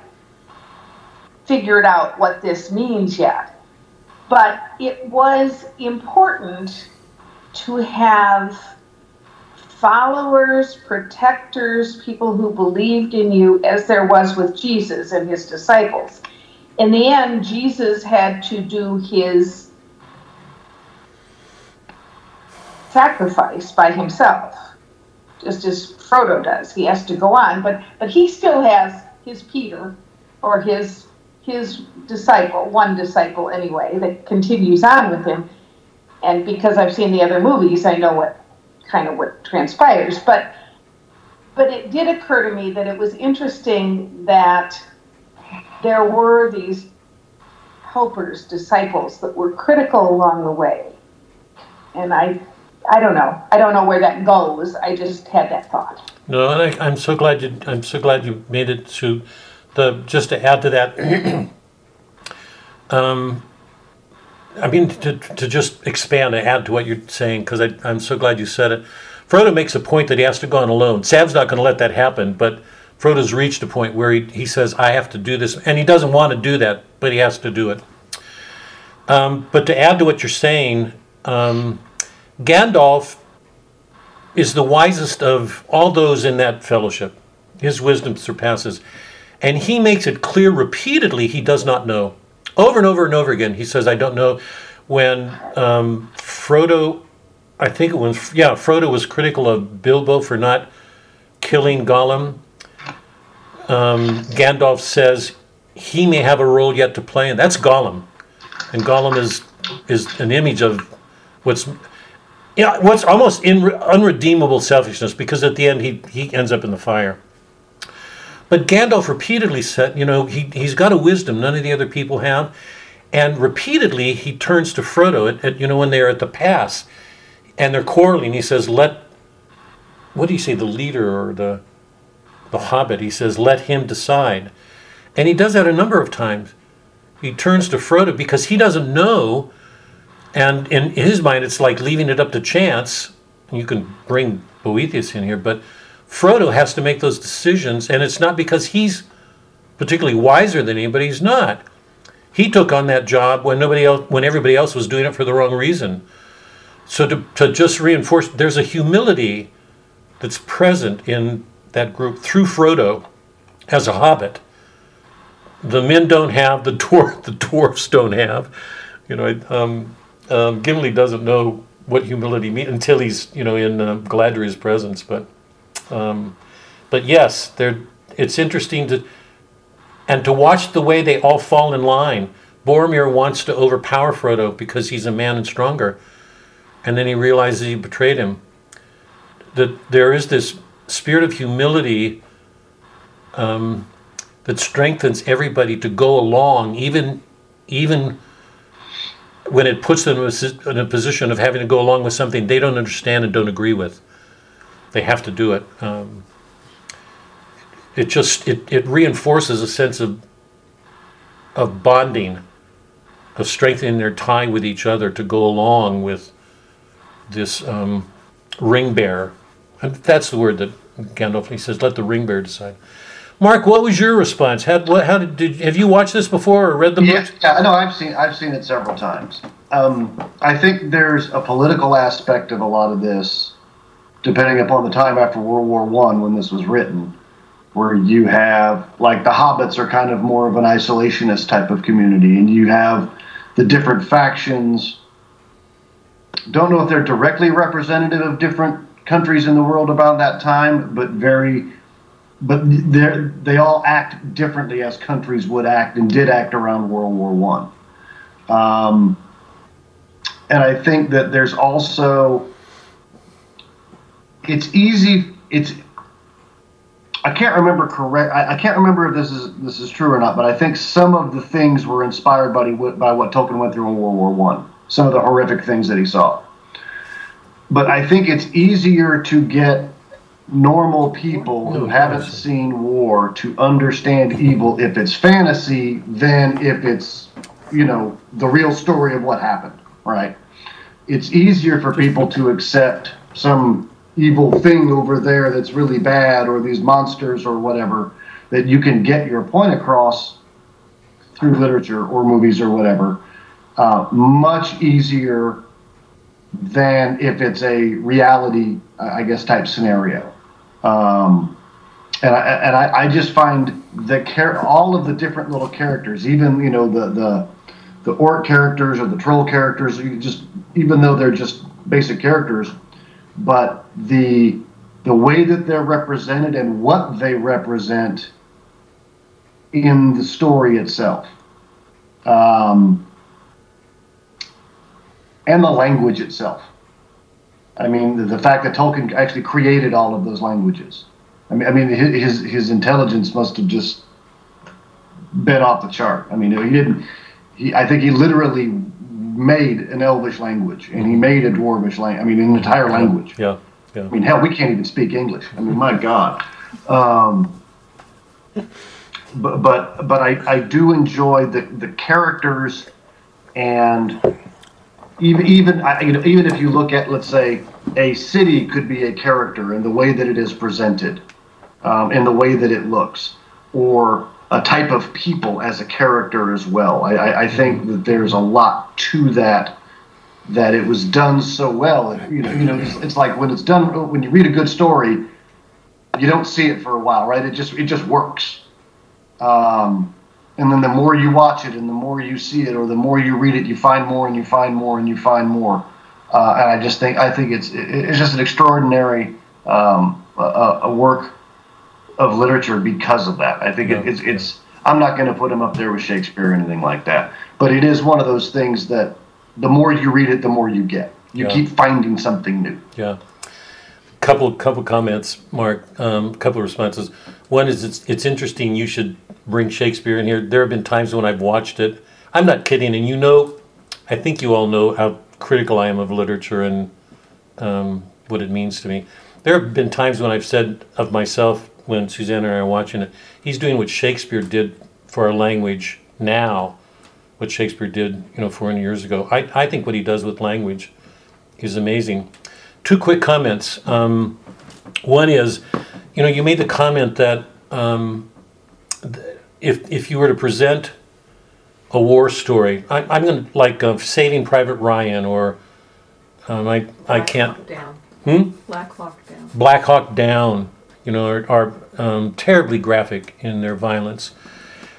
figured out what this means yet, but it was important to have followers, protectors, people who believed in you, as there was with Jesus and his disciples in the end, Jesus had to do his sacrifice by himself, just as Frodo does. He has to go on, but but he still has his Peter, or his his disciple, one disciple anyway, that continues on with him. And because I've seen the other movies, I know what kind of what transpires. But but it did occur to me that it was interesting that there were these helpers, disciples that were critical along the way. And I, I don't know. I don't know where that goes. I just had that thought. No, and I, I'm so glad you. I'm so glad you made it to the. Just to add to that, um, I mean to to just expand and add to what you're saying because I'm so glad you said it. Frodo makes a point that he has to go on alone. Sam's not going to let that happen, but Frodo's reached a point where he, he says, "I have to do this," and he doesn't want to do that, but he has to do it. Um, but to add to what you're saying, um, Gandalf is the wisest of all those in that fellowship. His wisdom surpasses. And he makes it clear repeatedly he does not know. Over and over and over again, he says, I don't know. when um, Frodo, I think it was yeah, Frodo was critical of Bilbo for not killing Gollum. Um, Gandalf says he may have a role yet to play, and that's Gollum. And Gollum is is an image of what's yeah, what's almost in, unredeemable selfishness because at the end he he ends up in the fire. But Gandalf repeatedly said, you know, he he's got a wisdom none of the other people have, and repeatedly he turns to Frodo at, at you know when they're at the pass, and they're quarreling. He says, "Let what do you say, the leader or the the Hobbit?" He says, "Let him decide," and he does that a number of times. He turns to Frodo because he doesn't know, and in his mind, it's like leaving it up to chance. You can bring Boethius in here, but Frodo has to make those decisions, and it's not because he's particularly wiser than anybody. He's not. He took on that job when nobody else, when everybody else was doing it for the wrong reason. So to, to just reinforce, there's a humility that's present in that group through Frodo as a hobbit. The men don't have the dwarf, the dwarfs don't have. You know, um, um, Gimli doesn't know what humility means until he's you know in uh, Galadriel's presence. But um, but yes. It's interesting to and to watch the way they all fall in line. Boromir wants to overpower Frodo because he's a man and stronger, and then he realizes he betrayed him. That there is this spirit of humility um, that strengthens everybody to go along, even even when it puts them in a position of having to go along with something they don't understand and don't agree with. They have to do it. Um, it just it, it reinforces a sense of of bonding, of strengthening their tie with each other to go along with this um, ring bearer. That's the word that Gandalf he says. Let the ring bearer decide. Mark, what was your response? How, what, how did, did have you watched this before or read the Yeah, book? yeah, I know. I've seen I've seen it several times. Um, I think there's a political aspect of a lot of this, depending upon the time after World War One when this was written, where you have like the hobbits are kind of more of an isolationist type of community, and you have the different factions. Don't know if they're directly representative of different countries in the world about that time, but very but they all act differently as countries would act and did act around World War One. Um, and I think that there's also it's easy. It's I can't remember correct. I, I can't remember if this is this is true or not. But I think some of the things were inspired by by what Tolkien went through in World War One. Some of the horrific things that he saw. But I think it's easier to get normal people who haven't seen war to understand evil if it's fantasy than if it's you know the real story of what happened right? It's easier for people to accept some evil thing over there that's really bad or these monsters or whatever that you can get your point across through literature or movies or whatever uh, much easier than if it's a reality i guess type scenario. Um, and I, and I, I just find the char- all of the different little characters, even you know the the the orc characters or the troll characters, you just even though they're just basic characters, but the the way that they're represented and what they represent in the story itself, um, and the language itself. I mean, the, the fact that Tolkien actually created all of those languages. I mean, I mean, his his intelligence must have just been off the chart. I mean, he didn't. He, I think he literally made an Elvish language, and he made a Dwarvish language. I mean, an entire language. Yeah, yeah. I mean, hell, we can't even speak English. I mean, my God. Um, but but but I, I do enjoy the the characters and even even you know, even if you look at let's say a city could be a character in the way that it is presented, um, in the way that it looks, or a type of people as a character as well. I, I, I think that there's a lot to that that it was done so well. You know, you know, it's, it's like when it's done when you read a good story, you don't see it for a while, right? It just it just works. Um, and then the more you watch it and the more you see it or the more you read it you find more and you find more and you find more. Uh, and i just think i think it's it's just an extraordinary um, a, a work of literature because of that. I think it, it's it's i'm not going to put him up there with shakespeare or anything like that but it is one of those things that the more you read it the more you get. You Yeah. keep finding something new. Yeah. Couple, couple comments, Mark, um, couple of responses. One is it's, it's interesting, you should bring Shakespeare in here. There have been times when I've watched it. I'm not kidding, and you know, I think you all know how critical I am of literature and um, what it means to me. There have been times when I've said of myself, when Suzanne and I are watching it, he's doing what Shakespeare did for our language now, what Shakespeare did, you know, 400 years ago. I, I think what he does with language is amazing. Two quick comments. Um, one is, you know, you made the comment that um, th- if if you were to present a war story, I, I'm going to like uh, Saving Private Ryan or um, I I Black can't Hawk Down. Hmm? Black Hawk Down. Black Hawk Down, you know, are, are um, terribly graphic in their violence.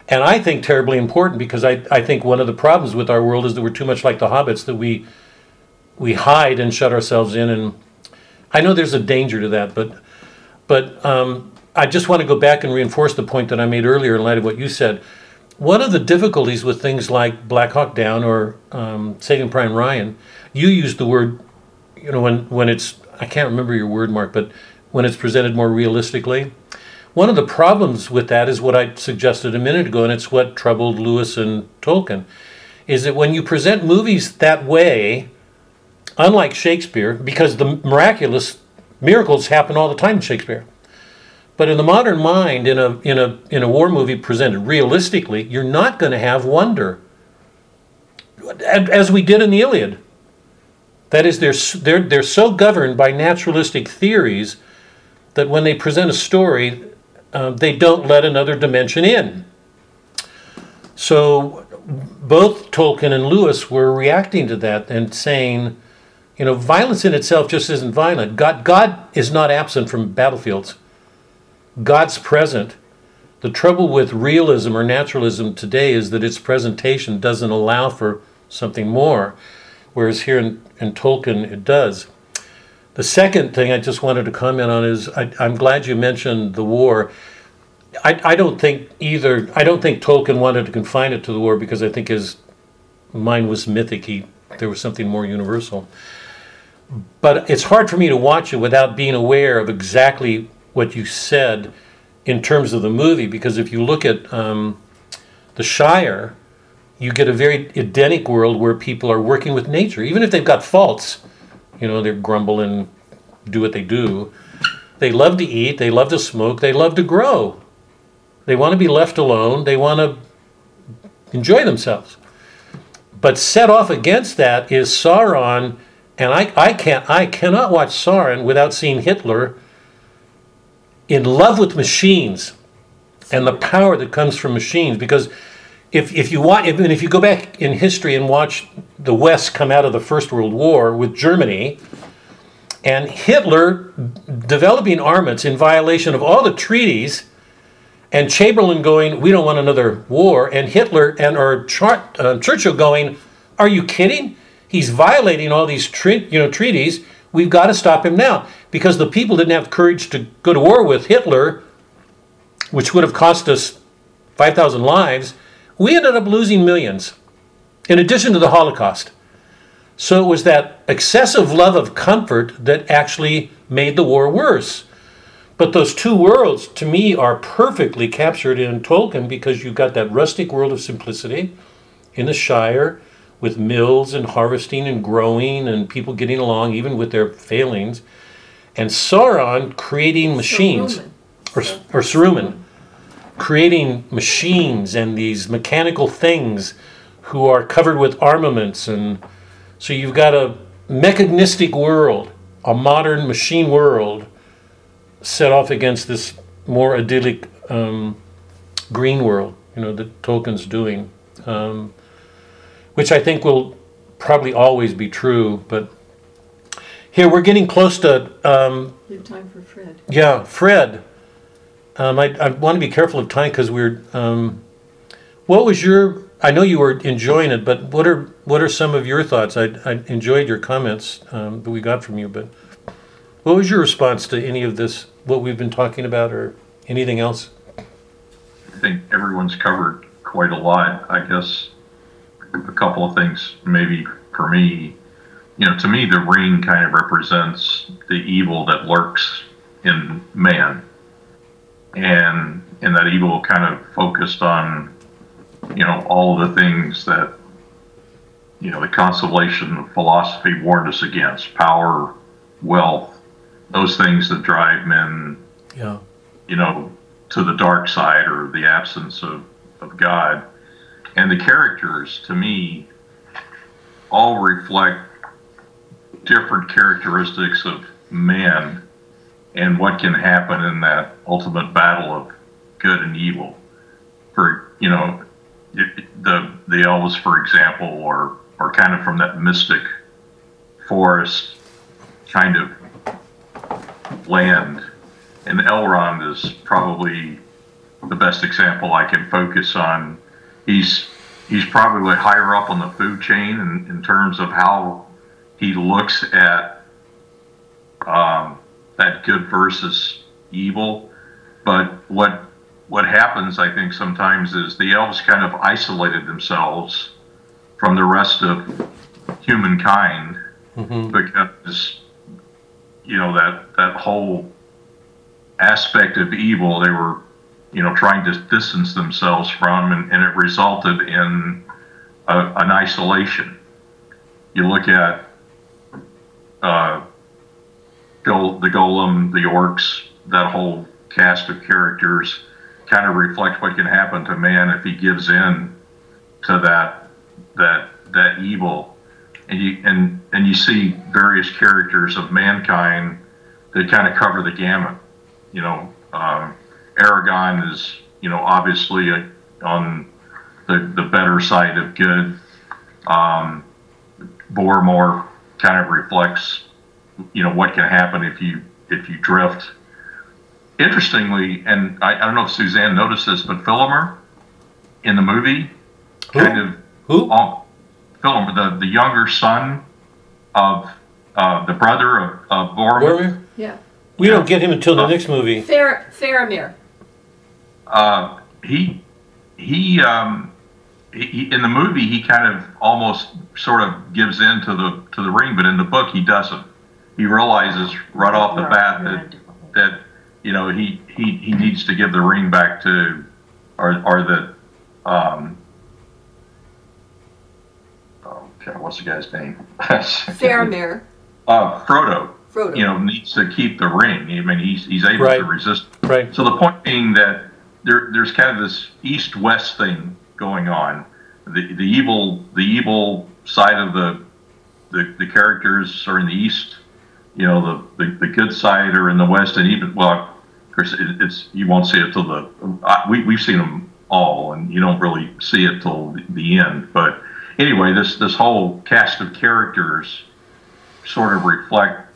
And I think terribly important because I, I think one of the problems with our world is that we're too much like the hobbits, that we we hide and shut ourselves in. And I know there's a danger to that, but but um, I just want to go back and reinforce the point that I made earlier in light of what you said. One of the difficulties with things like Black Hawk Down or um, Saving Prime Ryan, you used the word you know when when it's I can't remember your word mark but when it's presented more realistically one of the problems with that is what I suggested a minute ago and it's what troubled Lewis and Tolkien is that when you present movies that way unlike Shakespeare because the miraculous miracles happen all the time in Shakespeare. But in the modern mind in a in a in a war movie presented realistically you're not going to have wonder. As we did in the Iliad. That is, they're, they're, they're so governed by naturalistic theories that when they present a story, uh, they don't let another dimension in. So both Tolkien and Lewis were reacting to that and saying, you know, violence in itself just isn't violent. God, God is not absent from battlefields. God's present. The trouble with realism or naturalism today is that its presentation doesn't allow for something more whereas here in, in Tolkien it does. The second thing I just wanted to comment on is I, I'm glad you mentioned the war. I, I don't think either. I don't think Tolkien wanted to confine it to the war because I think his mind was mythic. He there was something more universal. But it's hard for me to watch it without being aware of exactly what you said in terms of the movie. Because if you look at um, the Shire, you get a very Edenic world where people are working with nature, even if they've got faults. You know, they grumble and do what they do. They love to eat, they love to smoke, they love to grow. They want to be left alone, they want to enjoy themselves. But set off against that is Sauron, and I, I can't I cannot watch Sauron without seeing Hitler in love with machines and the power that comes from machines because if, if you want, if, if you go back in history and watch the West come out of the First World War with Germany, and Hitler developing armaments in violation of all the treaties, and Chamberlain going, "We don't want another war," and Hitler and or Char- uh, Churchill going, "Are you kidding? He's violating all these you know treaties. We've got to stop him now." Because the people didn't have courage to go to war with Hitler, which would have cost us five thousand lives we ended up losing millions, in addition to the Holocaust. So it was that excessive love of comfort that actually made the war worse. But those two worlds, to me, are perfectly captured in Tolkien because you've got that rustic world of simplicity in the Shire with mills and harvesting and growing and people getting along even with their failings, and Sauron creating machines, or, or Saruman creating machines and these mechanical things who are covered with armaments. And so you've got a mechanistic world a modern machine world set off against this more idyllic um, green world you know that tolkien's doing. Um, which i think will probably always be true but here we're getting close to um, We have time for Fred. yeah, Fred. Um, I, I want to be careful of time because we're um, What was your? I know you were enjoying it, but what are what are some of your thoughts? I, I enjoyed your comments um, that we got from you, but what was your response to any of this? What we've been talking about, or anything else? I think everyone's covered quite a lot. I guess a couple of things, maybe for me, you know, to me, the ring kind of represents the evil that lurks in man. And, and that evil kind of focused on, you know, all the things that, you know, the Consolation of Philosophy warned us against power, wealth, those things that drive men Yeah. you know, to the dark side or the absence of, of God. And the characters, to me, all reflect different characteristics of man and what can happen in that ultimate battle of good and evil. For, you know, the, the elves, for example, or, or kind of from that mystic forest kind of land and Elrond is probably the best example I can focus on. He's he's probably higher up on the food chain in, in terms of how he looks at um, that good versus evil. But what what happens, I think, sometimes is the elves kind of isolated themselves from the rest of humankind hmm because you know that that whole aspect of evil they were you know trying to distance themselves from and, and it resulted in a, an isolation you look at uh, the Gollum the orcs that whole cast of characters kind of reflect what can happen to man if he gives in to that that that evil and you and and you see various characters of mankind that kind of cover the gamut. You know, um, Aragorn is you know obviously a, on the the better side of good. Um, Boromir kind of reflects you know what can happen if you if you drift. Interestingly, and I, I don't know if Suzanne noticed this, but Philomer in the movie kind of Who? um, Philip, the, the younger son of uh, the brother of, of Boromir, Boromir? Yeah. We don't get him until the next movie. Fair, Faramir. Uh, he he, um, he he in the movie he kind of almost sort of gives in to the to the ring, but in the book he doesn't. He realizes right off the bat that that you know he he, he needs to give the ring back to or or the um, oh, God, what's the guy's name? Faramir. uh, Frodo. Frodo. you know, needs to keep the ring. I mean, he's he's able Right. to resist. Right. So the point being that there there's kind of this east-west thing going on. The the evil the evil side of the the, the characters are in the east. You know, the, the, the good side are in the west, and even well, of course, it, it's you won't see it till the we we've seen them all, and you don't really see it till the, the end. But anyway, this this whole cast of characters sort of reflect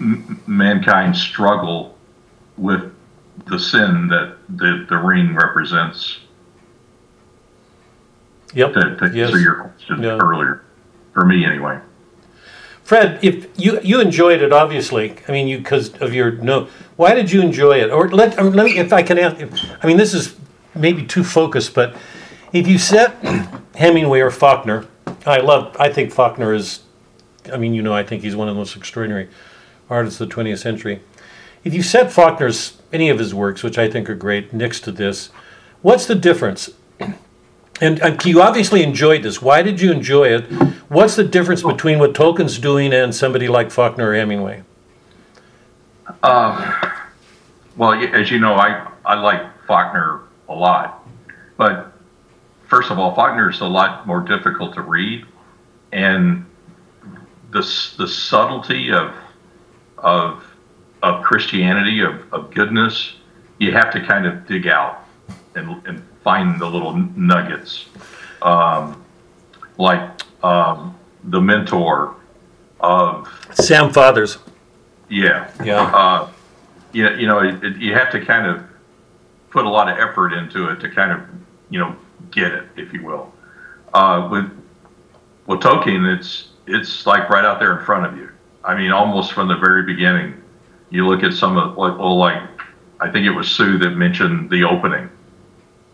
m- mankind's struggle with the sin that the, the ring represents. Yep. To, to Yes. answer your question Yeah. earlier, for me anyway. Fred, if you you enjoyed it, obviously, I mean, you because of your no. Why did you enjoy it? Or let or let me, if I can ask. If, I mean, this is maybe too focused, but if you set Hemingway or Faulkner, I love. I think Faulkner is. I mean, you know, I think he's one of the most extraordinary artists of the 20th century. If you set Faulkner's any of his works, which I think are great, next to this, what's the difference? And uh, you obviously enjoyed this. Why did you enjoy it? What's the difference between what Tolkien's doing and somebody like Faulkner or Hemingway? Um, well, as you know, I, I like Faulkner a lot, but first of all, Faulkner is a lot more difficult to read, and the the subtlety of of of Christianity of, of goodness, you have to kind of dig out and, and find the little nuggets, um, like um, the mentor of Sam Fathers. yeah Yeah. uh, you, you know, it, it, you have to kind of put a lot of effort into it to kind of, you know, get it, if you will. Uh, with with Tolkien, it's it's like right out there in front of you. I mean, almost from the very beginning. You look at some of like, well, like I think it was Sue that mentioned the opening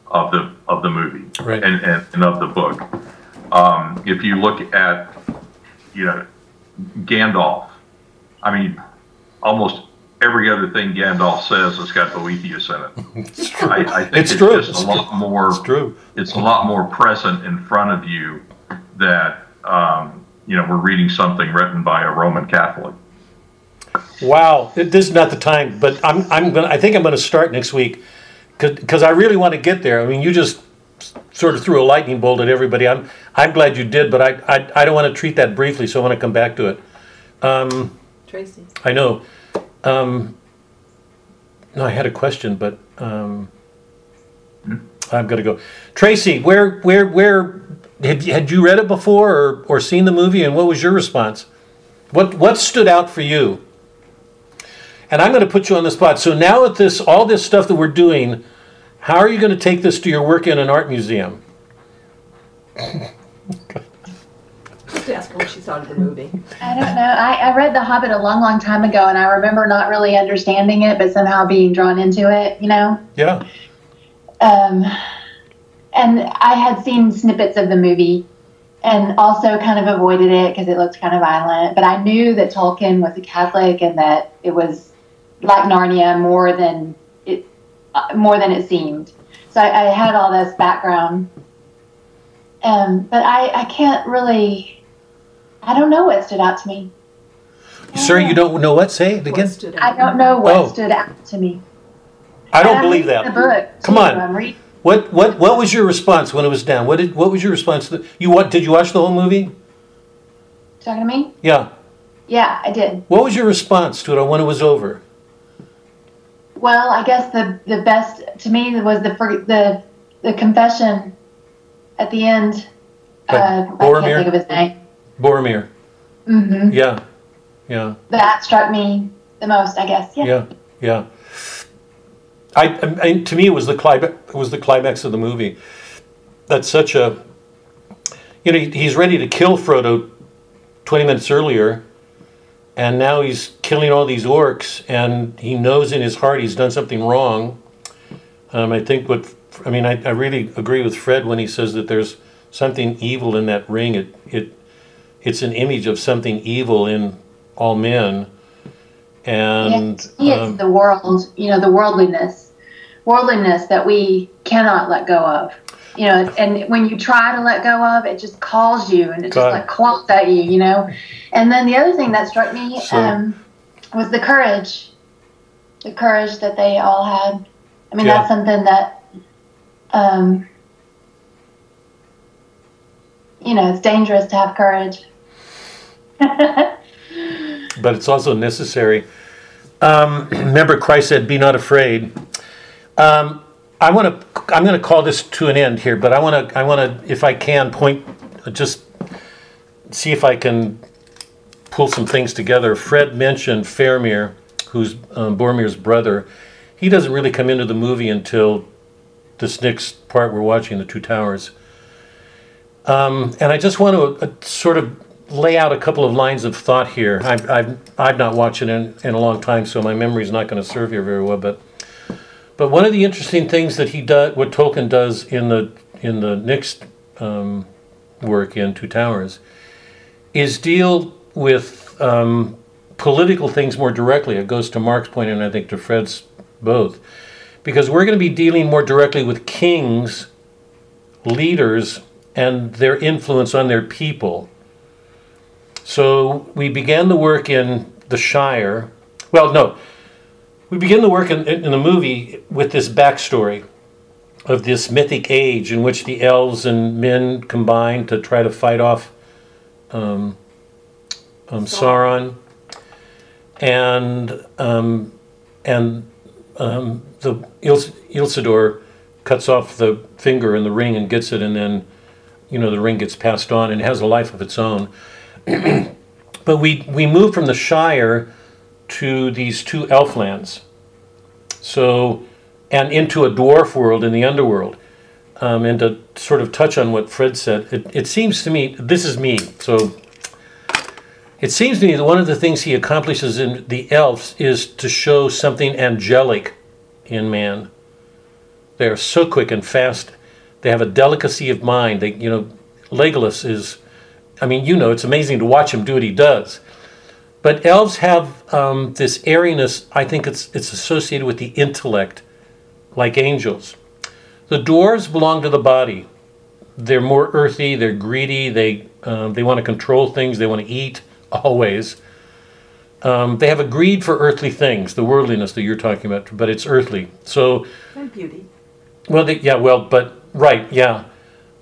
of the of the movie Right. and, and, and of the book. Um, if you look at you know Gandalf, I mean, almost every other thing Gandalf says has got Boethius in it. It's true. I, I think It's it's, true. just It's a lot more. It's true. It's a lot more present in front of you that um, you know we're reading something written by a Roman Catholic. Wow, this is not the time, but I'm, I'm gonna, I think I'm gonna start next week, because I really want to get there. I mean, you just sort of threw a lightning bolt at everybody. I'm, I'm glad you did, but I, I, I don't want to treat that briefly, so I want to come back to it. Um, Tracy. I know. Um, no, I had a question, but um, I'm gonna go. Tracy, where, where, where had, you- had you read it before or, or seen the movie, and what was your response? What what stood out for you? And I'm going to put you on the spot. So now with this, all this stuff that we're doing, how are you going to take this to your work in an art museum? Just ask her what she thought of the movie. I don't know. I, I read The Hobbit a long, long time ago, and I remember not really understanding it, but somehow being drawn into it. You know. Yeah. Um, and I had seen snippets of the movie, and also kind of avoided it because it looked kind of violent. But I knew that Tolkien was a Catholic and that it was like Narnia more than it uh, more than it seemed. So I, I had all this background. Um, but I, I can't really. I don't know what stood out to me. Sir, you don't know what? Say it again. Stood I out? don't know what Oh. stood out to me. I don't And I'm believe that. The book. Come too. on. I'm reading. What what what was your response when it was down? What did what was your response? To the, you what did you watch the whole movie? Talking to me? Yeah. Yeah, I did. What was your response to it when it was over? Well, I guess the the best to me was the the the confession at the end. Uh, I can't think of his name. Boromir. hmm Yeah. Yeah. That struck me the most, I guess. Yeah. Yeah. Yeah. I, I, to me, it was the climax. It was the climax of the movie. That's such a, you know, he- he's ready to kill Frodo twenty minutes earlier, and now he's killing all these orcs, and he knows in his heart he's done something wrong. Um, I think what I mean, I, I really agree with Fred when he says that there's something evil in that ring. It it it's an image of something evil in all men, and me, it's um, the world. You know, the worldliness, worldliness that we cannot let go of. You know, and when you try to let go of, it just calls you and it just God. like claws at you. You know, and then the other thing that struck me So- um, was the courage, the courage that they all had. I mean, Yeah. that's something that, um, you know, it's dangerous to have courage. but it's also necessary. Um, remember, Christ said, "Be not afraid." Um, I want to. I'm going to call this to an end here, but I want to. I want to, if I can, point. Just see if I can pull some things together. Fred mentioned Faramir, who's um, Boromir's brother. He doesn't really come into the movie until this next part we're watching, the Two Towers. Um, and I just want to uh, sort of lay out a couple of lines of thought here. I've, I've, I've not watched it in, in a long time, so my memory is not going to serve here very well. But, but one of the interesting things that he does, what Tolkien does in the in the next um, work in Two Towers, is deal with um, political things more directly. It goes to Mark's point, and I think to Fred's both, because we're going to be dealing more directly with kings, leaders, and their influence on their people. So we began the work in the Shire. Well, no, we begin the work in, in the movie with this backstory of this mythic age in which the elves and men combine to try to fight off um, um, Sauron, and um, and um, the Ils- Isildur cuts off the finger in the ring and gets it, and then you know the ring gets passed on and has a life of its own. but we we move from the Shire to these two elf lands, so and into a dwarf world in the underworld. um, and to sort of touch on what Fred said, it, it seems to me, this is me, so it seems to me that one of the things he accomplishes in the elves is to show something angelic in man. They are so quick and fast. They have a delicacy of mind. They, you know, Legolas is, I mean, you know, it's amazing to watch him do what he does. But elves have um, this airiness. I think it's it's associated with the intellect, like angels. The dwarves belong to the body. They're more earthy. They're greedy. They um, they want to control things. They want to eat always. Um, they have a greed for earthly things, the worldliness that you're talking about, but it's earthly. So, And beauty. well, they, yeah, well, but right, yeah,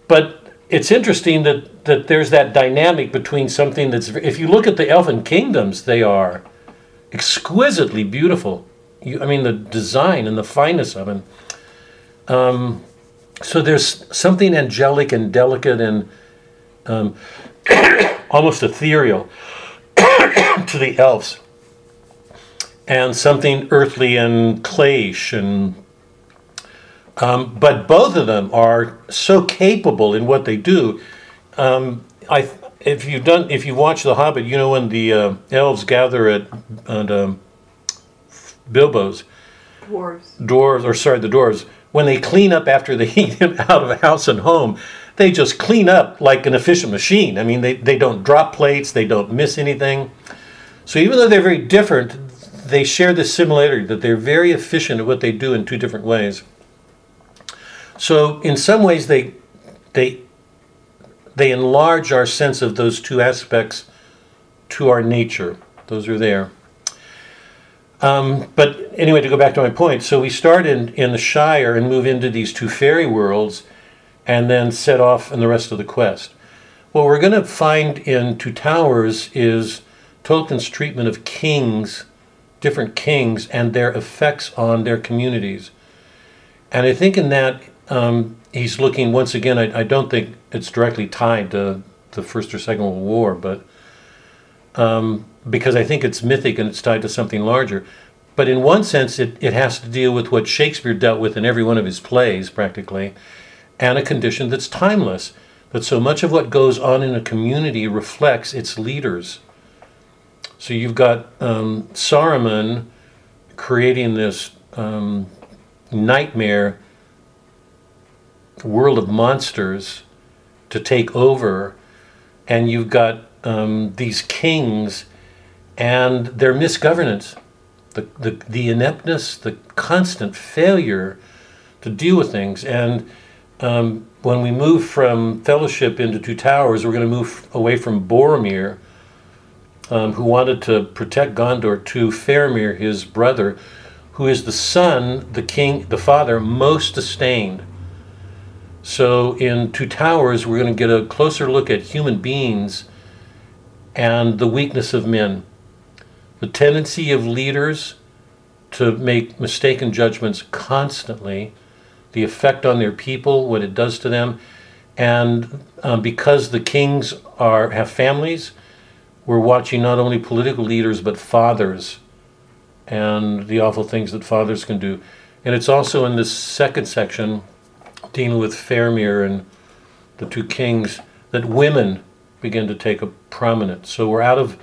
but it's interesting that that there's that dynamic between something that's. If you look at the elfin kingdoms, they are exquisitely beautiful. You, I mean, the design and the fineness of them. Um, so there's something angelic and delicate and um, almost ethereal to the elves, and something earthly and clayish and. Um, but both of them are so capable in what they do. Um, I, if you've done, if you watch The Hobbit, you know when the uh, elves gather at, at um, Bilbo's Dwarves. dwarves, or sorry, the dwarves, when they clean up after they eat him out of house and home, they just clean up like an efficient machine. I mean, they, they don't drop plates, they don't miss anything. So even though they're very different, they share this similarity that they're very efficient at what they do in two different ways. So in some ways, they they they enlarge our sense of those two aspects to our nature. Those are there. Um, but anyway, to go back to my point, so we start in, in the Shire and move into these two fairy worlds and then set off in the rest of the quest. What we're going to find in Two Towers is Tolkien's treatment of kings, different kings, and their effects on their communities. And I think in that, um, he's looking, once again, I, I don't think it's directly tied to the First or Second World War, but um, because I think it's mythic and it's tied to something larger. But in one sense, it, it has to deal with what Shakespeare dealt with in every one of his plays, practically, and a condition that's timeless. That so much of what goes on in a community reflects its leaders. So you've got um, Saruman creating this um, nightmare world of monsters to take over, and you've got um, these kings and their misgovernance, the, the, the ineptness, the constant failure to deal with things. And um, when we move from Fellowship into Two Towers, we're going to move away from Boromir, um, who wanted to protect Gondor, to Faramir, his brother, who is the son, the king, the father most disdained. So in Two Towers, we're going to get a closer look at human beings and the weakness of men, the tendency of leaders to make mistaken judgments constantly, the effect on their people, what it does to them, and um, because the kings are have families, we're watching not only political leaders but fathers, and the awful things that fathers can do, and it's also in this second section, dealing with Faramir and the two kings, that women begin to take a prominence. So we're out of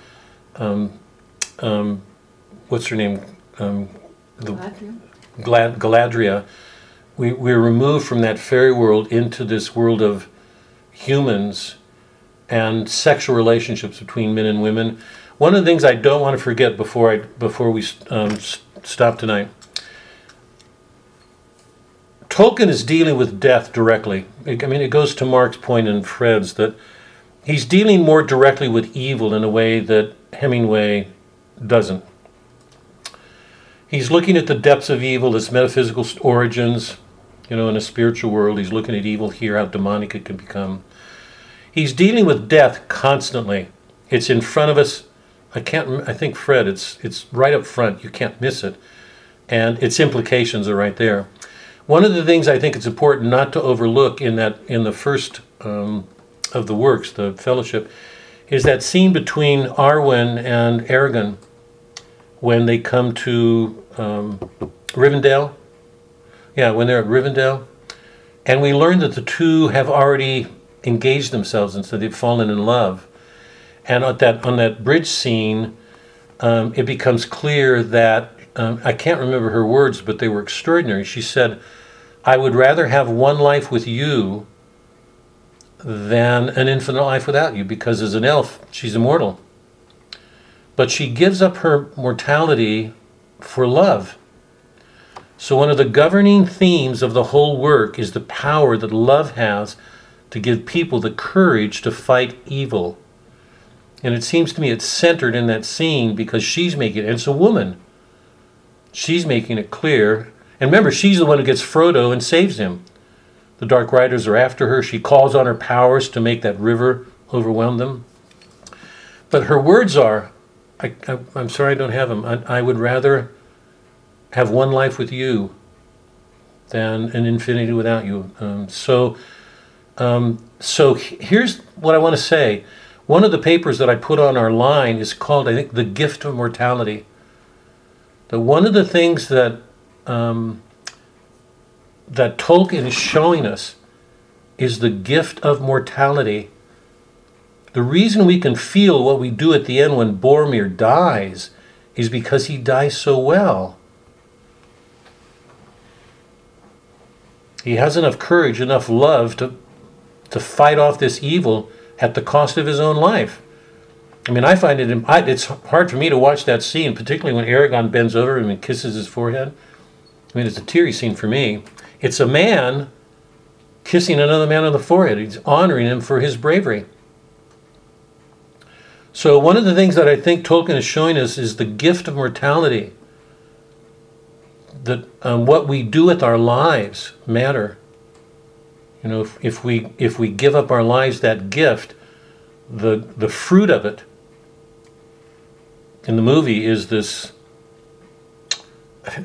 um, um, what's her name, um, the Glad, Galadriel. We we're removed from that fairy world into this world of humans and sexual relationships between men and women. One of the things I don't want to forget before I before we um, stop tonight. Tolkien is dealing with death directly. I mean, it goes to Mark's point and Fred's that he's dealing more directly with evil in a way that Hemingway doesn't. He's looking at the depths of evil, its metaphysical origins, you know, in a spiritual world. He's looking at evil here, how demonic it can become. He's dealing with death constantly. It's in front of us. I can't. I think Fred. It's it's right up front. You can't miss it, and its implications are right there. One of the things I think it's important not to overlook in that in the first um, of the works, the Fellowship, is that scene between Arwen and Aragorn when they come to um, Rivendell. Yeah, when they're at Rivendell, And we learn that the two have already engaged themselves and so they've fallen in love. And on that on that bridge scene, um, it becomes clear that um, I can't remember her words, but they were extraordinary. She said, "I would rather have one life with you than an infinite life without you, because as an elf, she's immortal. But she gives up her mortality for love." So, one of the governing themes of the whole work is the power that love has to give people the courage to fight evil. And it seems to me it's centered in that scene because she's making it, it's a woman. She's making it clear. And remember, she's the one who gets Frodo and saves him. The Dark Riders are after her. She calls on her powers to make that river overwhelm them. But her words are I, am sorry I don't have them. I, I would rather have one life with you than an infinity without you. Um, so, um, so here's what I want to say. One of the papers that I put on our line is called, I think, The Gift of Mortality. That one of the things that um, that Tolkien is showing us is the gift of mortality. The reason we can feel what we do at the end when Boromir dies is because he dies so well. He has enough courage, enough love to, to fight off this evil at the cost of his own life. I mean, I find it, it's hard for me to watch that scene, particularly when Aragorn bends over him and kisses his forehead. I mean, it's a teary scene for me. It's a man kissing another man on the forehead. He's honoring him for his bravery. So, one of the things that I think Tolkien is showing us is the gift of mortality that um, what we do with our lives matter. You know, if, if we if we give up our lives that gift, the the fruit of it in the movie is this.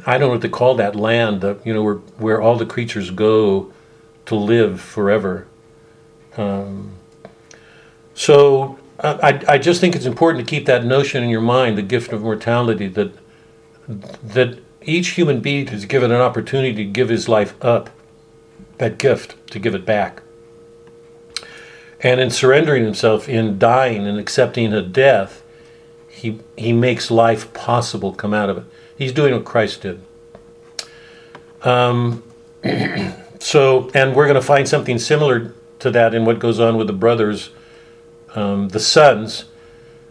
I don't know what to call that land. The, you know, where where all the creatures go to live forever. Um, so I, I just think it's important to keep that notion in your mind, the gift of mortality, that that each human being is given an opportunity to give his life up, that gift, to give it back. And in surrendering himself, in dying and accepting a death, he, he makes life possible come out of it. He's doing what Christ did. Um, so, and we're going to find something similar to that in what goes on with the brothers, um, the sons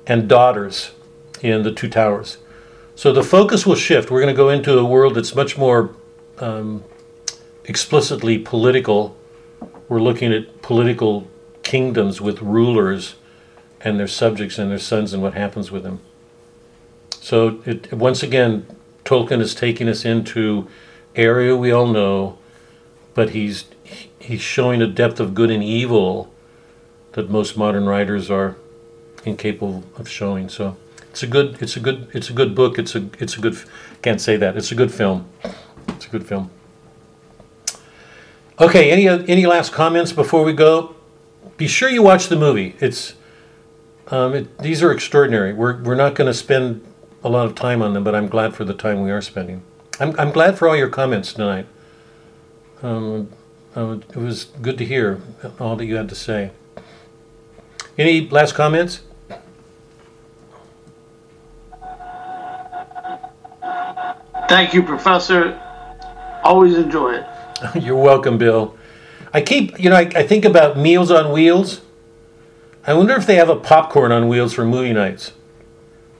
and daughters in the Two Towers. So the focus will shift. We're going to go into a world that's much more um, explicitly political. We're looking at political kingdoms with rulers and their subjects and their sons and what happens with them. So it, once again, Tolkien is taking us into area we all know, but he's he's showing a depth of good and evil that most modern writers are incapable of showing. So. It's a good. It's a good. It's a good book. It's a. It's a good. Can't say that. It's a good film. It's a good film. Okay. Any any last comments before we go? Be sure you watch the movie. It's. Um, it, these are extraordinary. We're we're not going to spend a lot of time on them, but I'm glad for the time we are spending. I'm I'm glad for all your comments tonight. Um, it was good to hear all that you had to say. Any last comments? Thank you, Professor. Always enjoy it. You're welcome, Bill. I keep, you know, I, I, think about Meals on Wheels. I wonder if they have a popcorn on wheels for movie nights.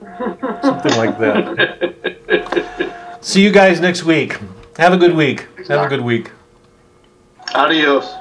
Something like that. See you guys next week. Have a good week. Have a good week. Adios.